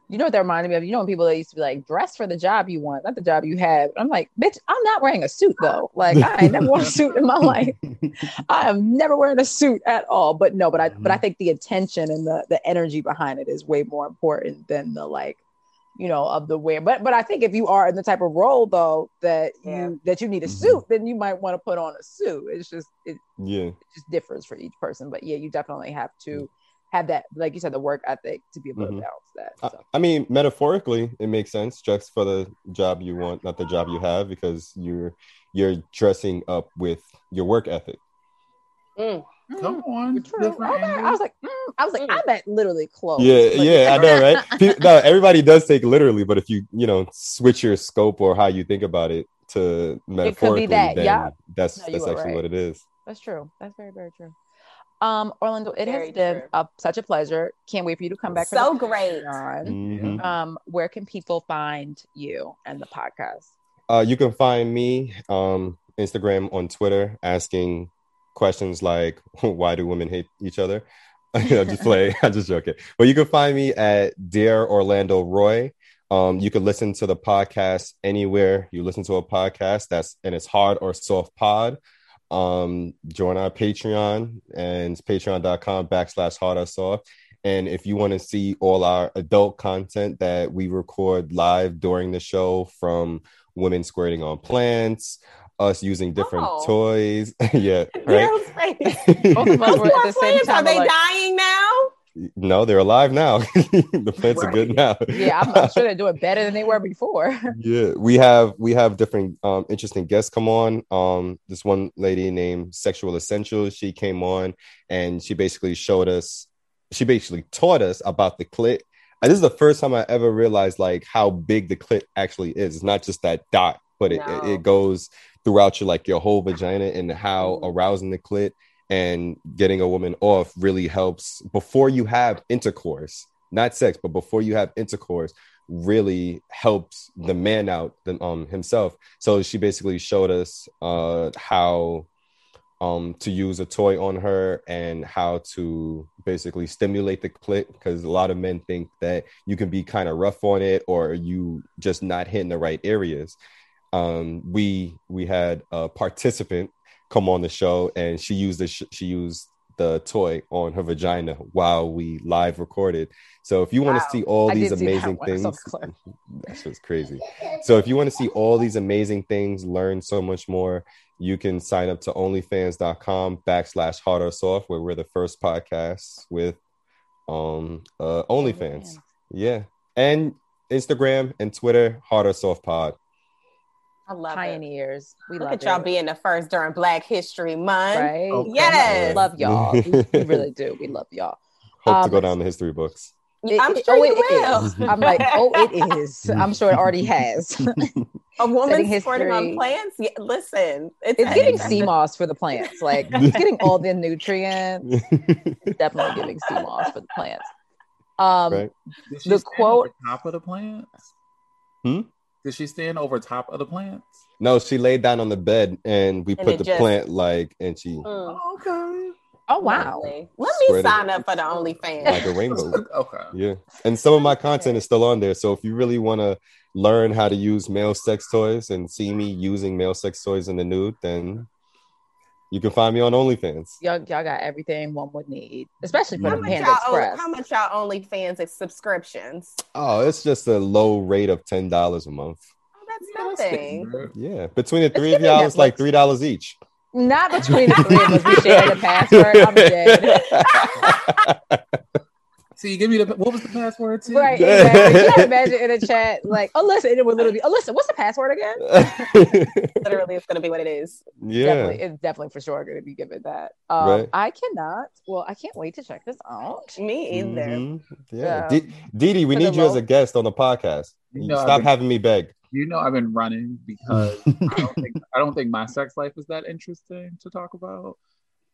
You know what that reminded me of? You know when people that used to be like, dress for the job you want, not the job you have. I'm like, bitch, I'm not wearing a suit though. Like I ain't never worn a suit in my life. I am never wearing a suit at all. But no, but I but I mm-hmm. think the attention and the the energy behind it is way more important than the like, you know, of the wear. But but I think if you are in the type of role though that you that you need a mm-hmm. suit, then you might want to put on a suit. It's just it, Yeah. it just differs for each person. But yeah, you definitely have to have that, like you said, the work ethic to be able to Mhm. balance that. I, I mean, metaphorically, it makes sense. Dress for the job you want, not the job you have, because you're you're dressing up with your work ethic. Mm. Come on. True. Okay. I was like, mm. I was like, I meant literally close. Yeah, but- yeah, I know, right? Pe- no, everybody does take literally, but if you you know switch your scope or how you think about it to metaphorically, that, then yeah. that's No, that's actually right. what it is. That's true. That's very, very true. Um, Orlando, it Very has been a, such a pleasure. Can't wait for you to come back. So great. Patreon. Mhm. Um, where can people find you and the podcast? Uh, you can find me um Instagram on Twitter asking questions like why do women hate each other? I just play, I just joking. But you can find me at Dear Orlando Roye. Um, you can listen to the podcast anywhere you listen to a podcast. That's and it's hard or soft pod. Um, join our Patreon and it's patreon.com backslash hard or soft. And if you want to see all our adult content that we record live during the show from women squirting on plants, us using different Oh. toys. yeah, right. Girl's face. Both of us were at the same Plants, Are they like, dying now? No, they're alive now. the plants are good now. yeah, I'm, I'm sure they're doing better than they were before. yeah we have we have different um interesting guests come on um this one lady named sexual essentials she came on and she basically showed us she basically taught us about the clit and this is the first time i ever realized like how big the clit actually is it's not just that dot but it, No. it, it goes throughout your like your whole vagina and how arousing the clit and getting a woman off really helps before you have intercourse not sex but before you have intercourse really helps the man out than um himself. So she basically showed us uh how um to use a toy on her and how to basically stimulate the clit because a lot of men think that you can be kind of rough on it or you just not hitting the right areas. Um we we had a participant come on the show and she used the sh- she used the toy on her vagina while we live recorded so if you want to see all I these that amazing one. Things that's just crazy. So if you want to see all these amazing things, learn so much more, you can sign up to onlyfans.com backslash hard or soft, where we're the first podcast with um uh OnlyFans. Yeah. And Instagram and Twitter, hard or soft pod. I love it. Pioneers. We Look love at y'all it. being the first during Black History Month. right. Okay. Yes. We love y'all. We, we really do. We love y'all. Hope to Um, go down the history books. I'm sure oh, it will. is. I'm like, oh, it is. I'm sure it already has. A woman Setting sporting on plants. Yeah, listen, it's, it's getting sea moss for the plants. Like it's getting all the nutrients. Definitely giving sea moss for the plants. Um, right. The stand quote- over top of the plants? Hmm? Did she stand over top of the plants? No, she laid down on the bed and we And put the just- plant like and she Mm, Okay. Oh wow. lovely. Let me Sweated. sign up for the OnlyFans. like a rainbow. Okay. Yeah. And some of my content is still on there. So if you really want to learn how to use male sex toys and see me using male sex toys in the nude, then you can find me on OnlyFans. Y'all, y'all got everything one would need, especially for how the much, Panda y'all Express. how much y'all OnlyFans is subscriptions? Oh, it's just a low rate of ten dollars a month. Oh, that's nothing. Yeah. Between the three of y'all, it's like three dollars each. Not between the three of us. We share the password. I'm dead. So you give me the what was the password to? Right. Exactly. You gotta imagine in a chat like, oh listen, and it would literally be, oh listen, what's the password again? Literally, it's going to be what it is. yeah. Definitely, it's definitely for sure going to be given that. Um, Right. I cannot. Well, I can't wait to check this out. Me either. Mhm. Yeah. Um, Dee Dee, we need you as a guest on the podcast. You know, Stop been- having me beg. You know I've been running because I don't think I don't think my sex life is that interesting to talk about.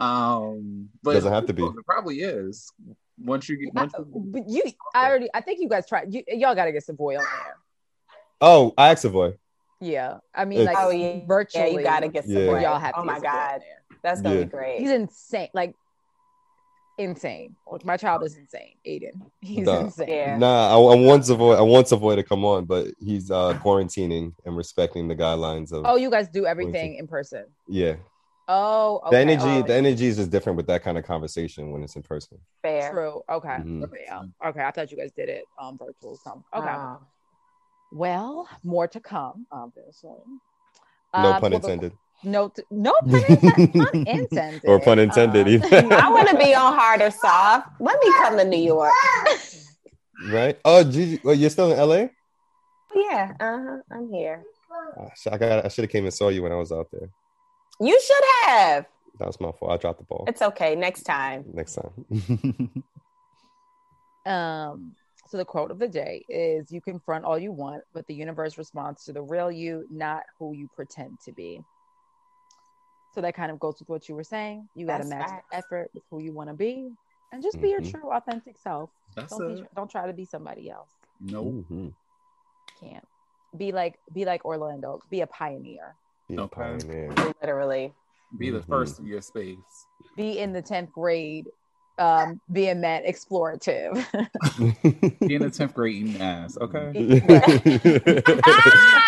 Um, but Doesn't have to be. It probably is. Once you get once I- you, but you, I already, I think you guys tried. You, y'all got to get Savoy on there. Oh, I asked Savoy. Yeah, I mean, It's- like, Oh, yeah. virtually. Yeah, you gotta get Yeah. support. Y'all have oh to my god, that's gonna Yeah. be great. He's insane. Like insane. Like, my child is insane. Aiden. He's Nah. insane. Yeah. Nah, I, I want Savoy. I want Savoy to come on, but he's uh quarantining and respecting the guidelines of. Oh, you guys do everything in person. yeah. Oh, okay. The energy, Oh, the energies is different with that kind of conversation when it's in person. Fair. True. Okay. Mhm. Yeah. Okay. I thought you guys did it um virtual. So okay. Oh. Well, more to come, obviously. No Um, pun well, the- intended. No, t- no pun intended. pun intended. or pun intended Um. I want to be on hard or soft. Let me come to New York. right? Oh, Gigi, well, you're still in LA? Yeah, uh-huh. I'm here. Ah, shit, I got. I should have came and saw you when I was out there. You should have. That was my fault. I dropped the ball. It's okay. Next time. Next time. Um, so the quote of the day is you confront all you want, but the universe responds to the real you, not who you pretend to be. So that kind of goes with what you were saying. You got to match facts. the effort with who you want to be and just be your Mhm. true, authentic self. That's Don't, be, it. don't try to be somebody else. No. Mhm. Can't be like be like Orlando. Be a pioneer. Be a Okay. pioneer. Literally. Be the Mhm. first in your space. Be in the tenth grade, um, being that explorative. Be in the 10th grade eating ass, okay?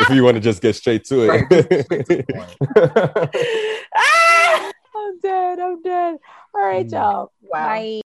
if you want to just get straight to Right, straight to it. Ah! I'm dead. I'm dead. All right, Mm. y'all. Wow. Bye.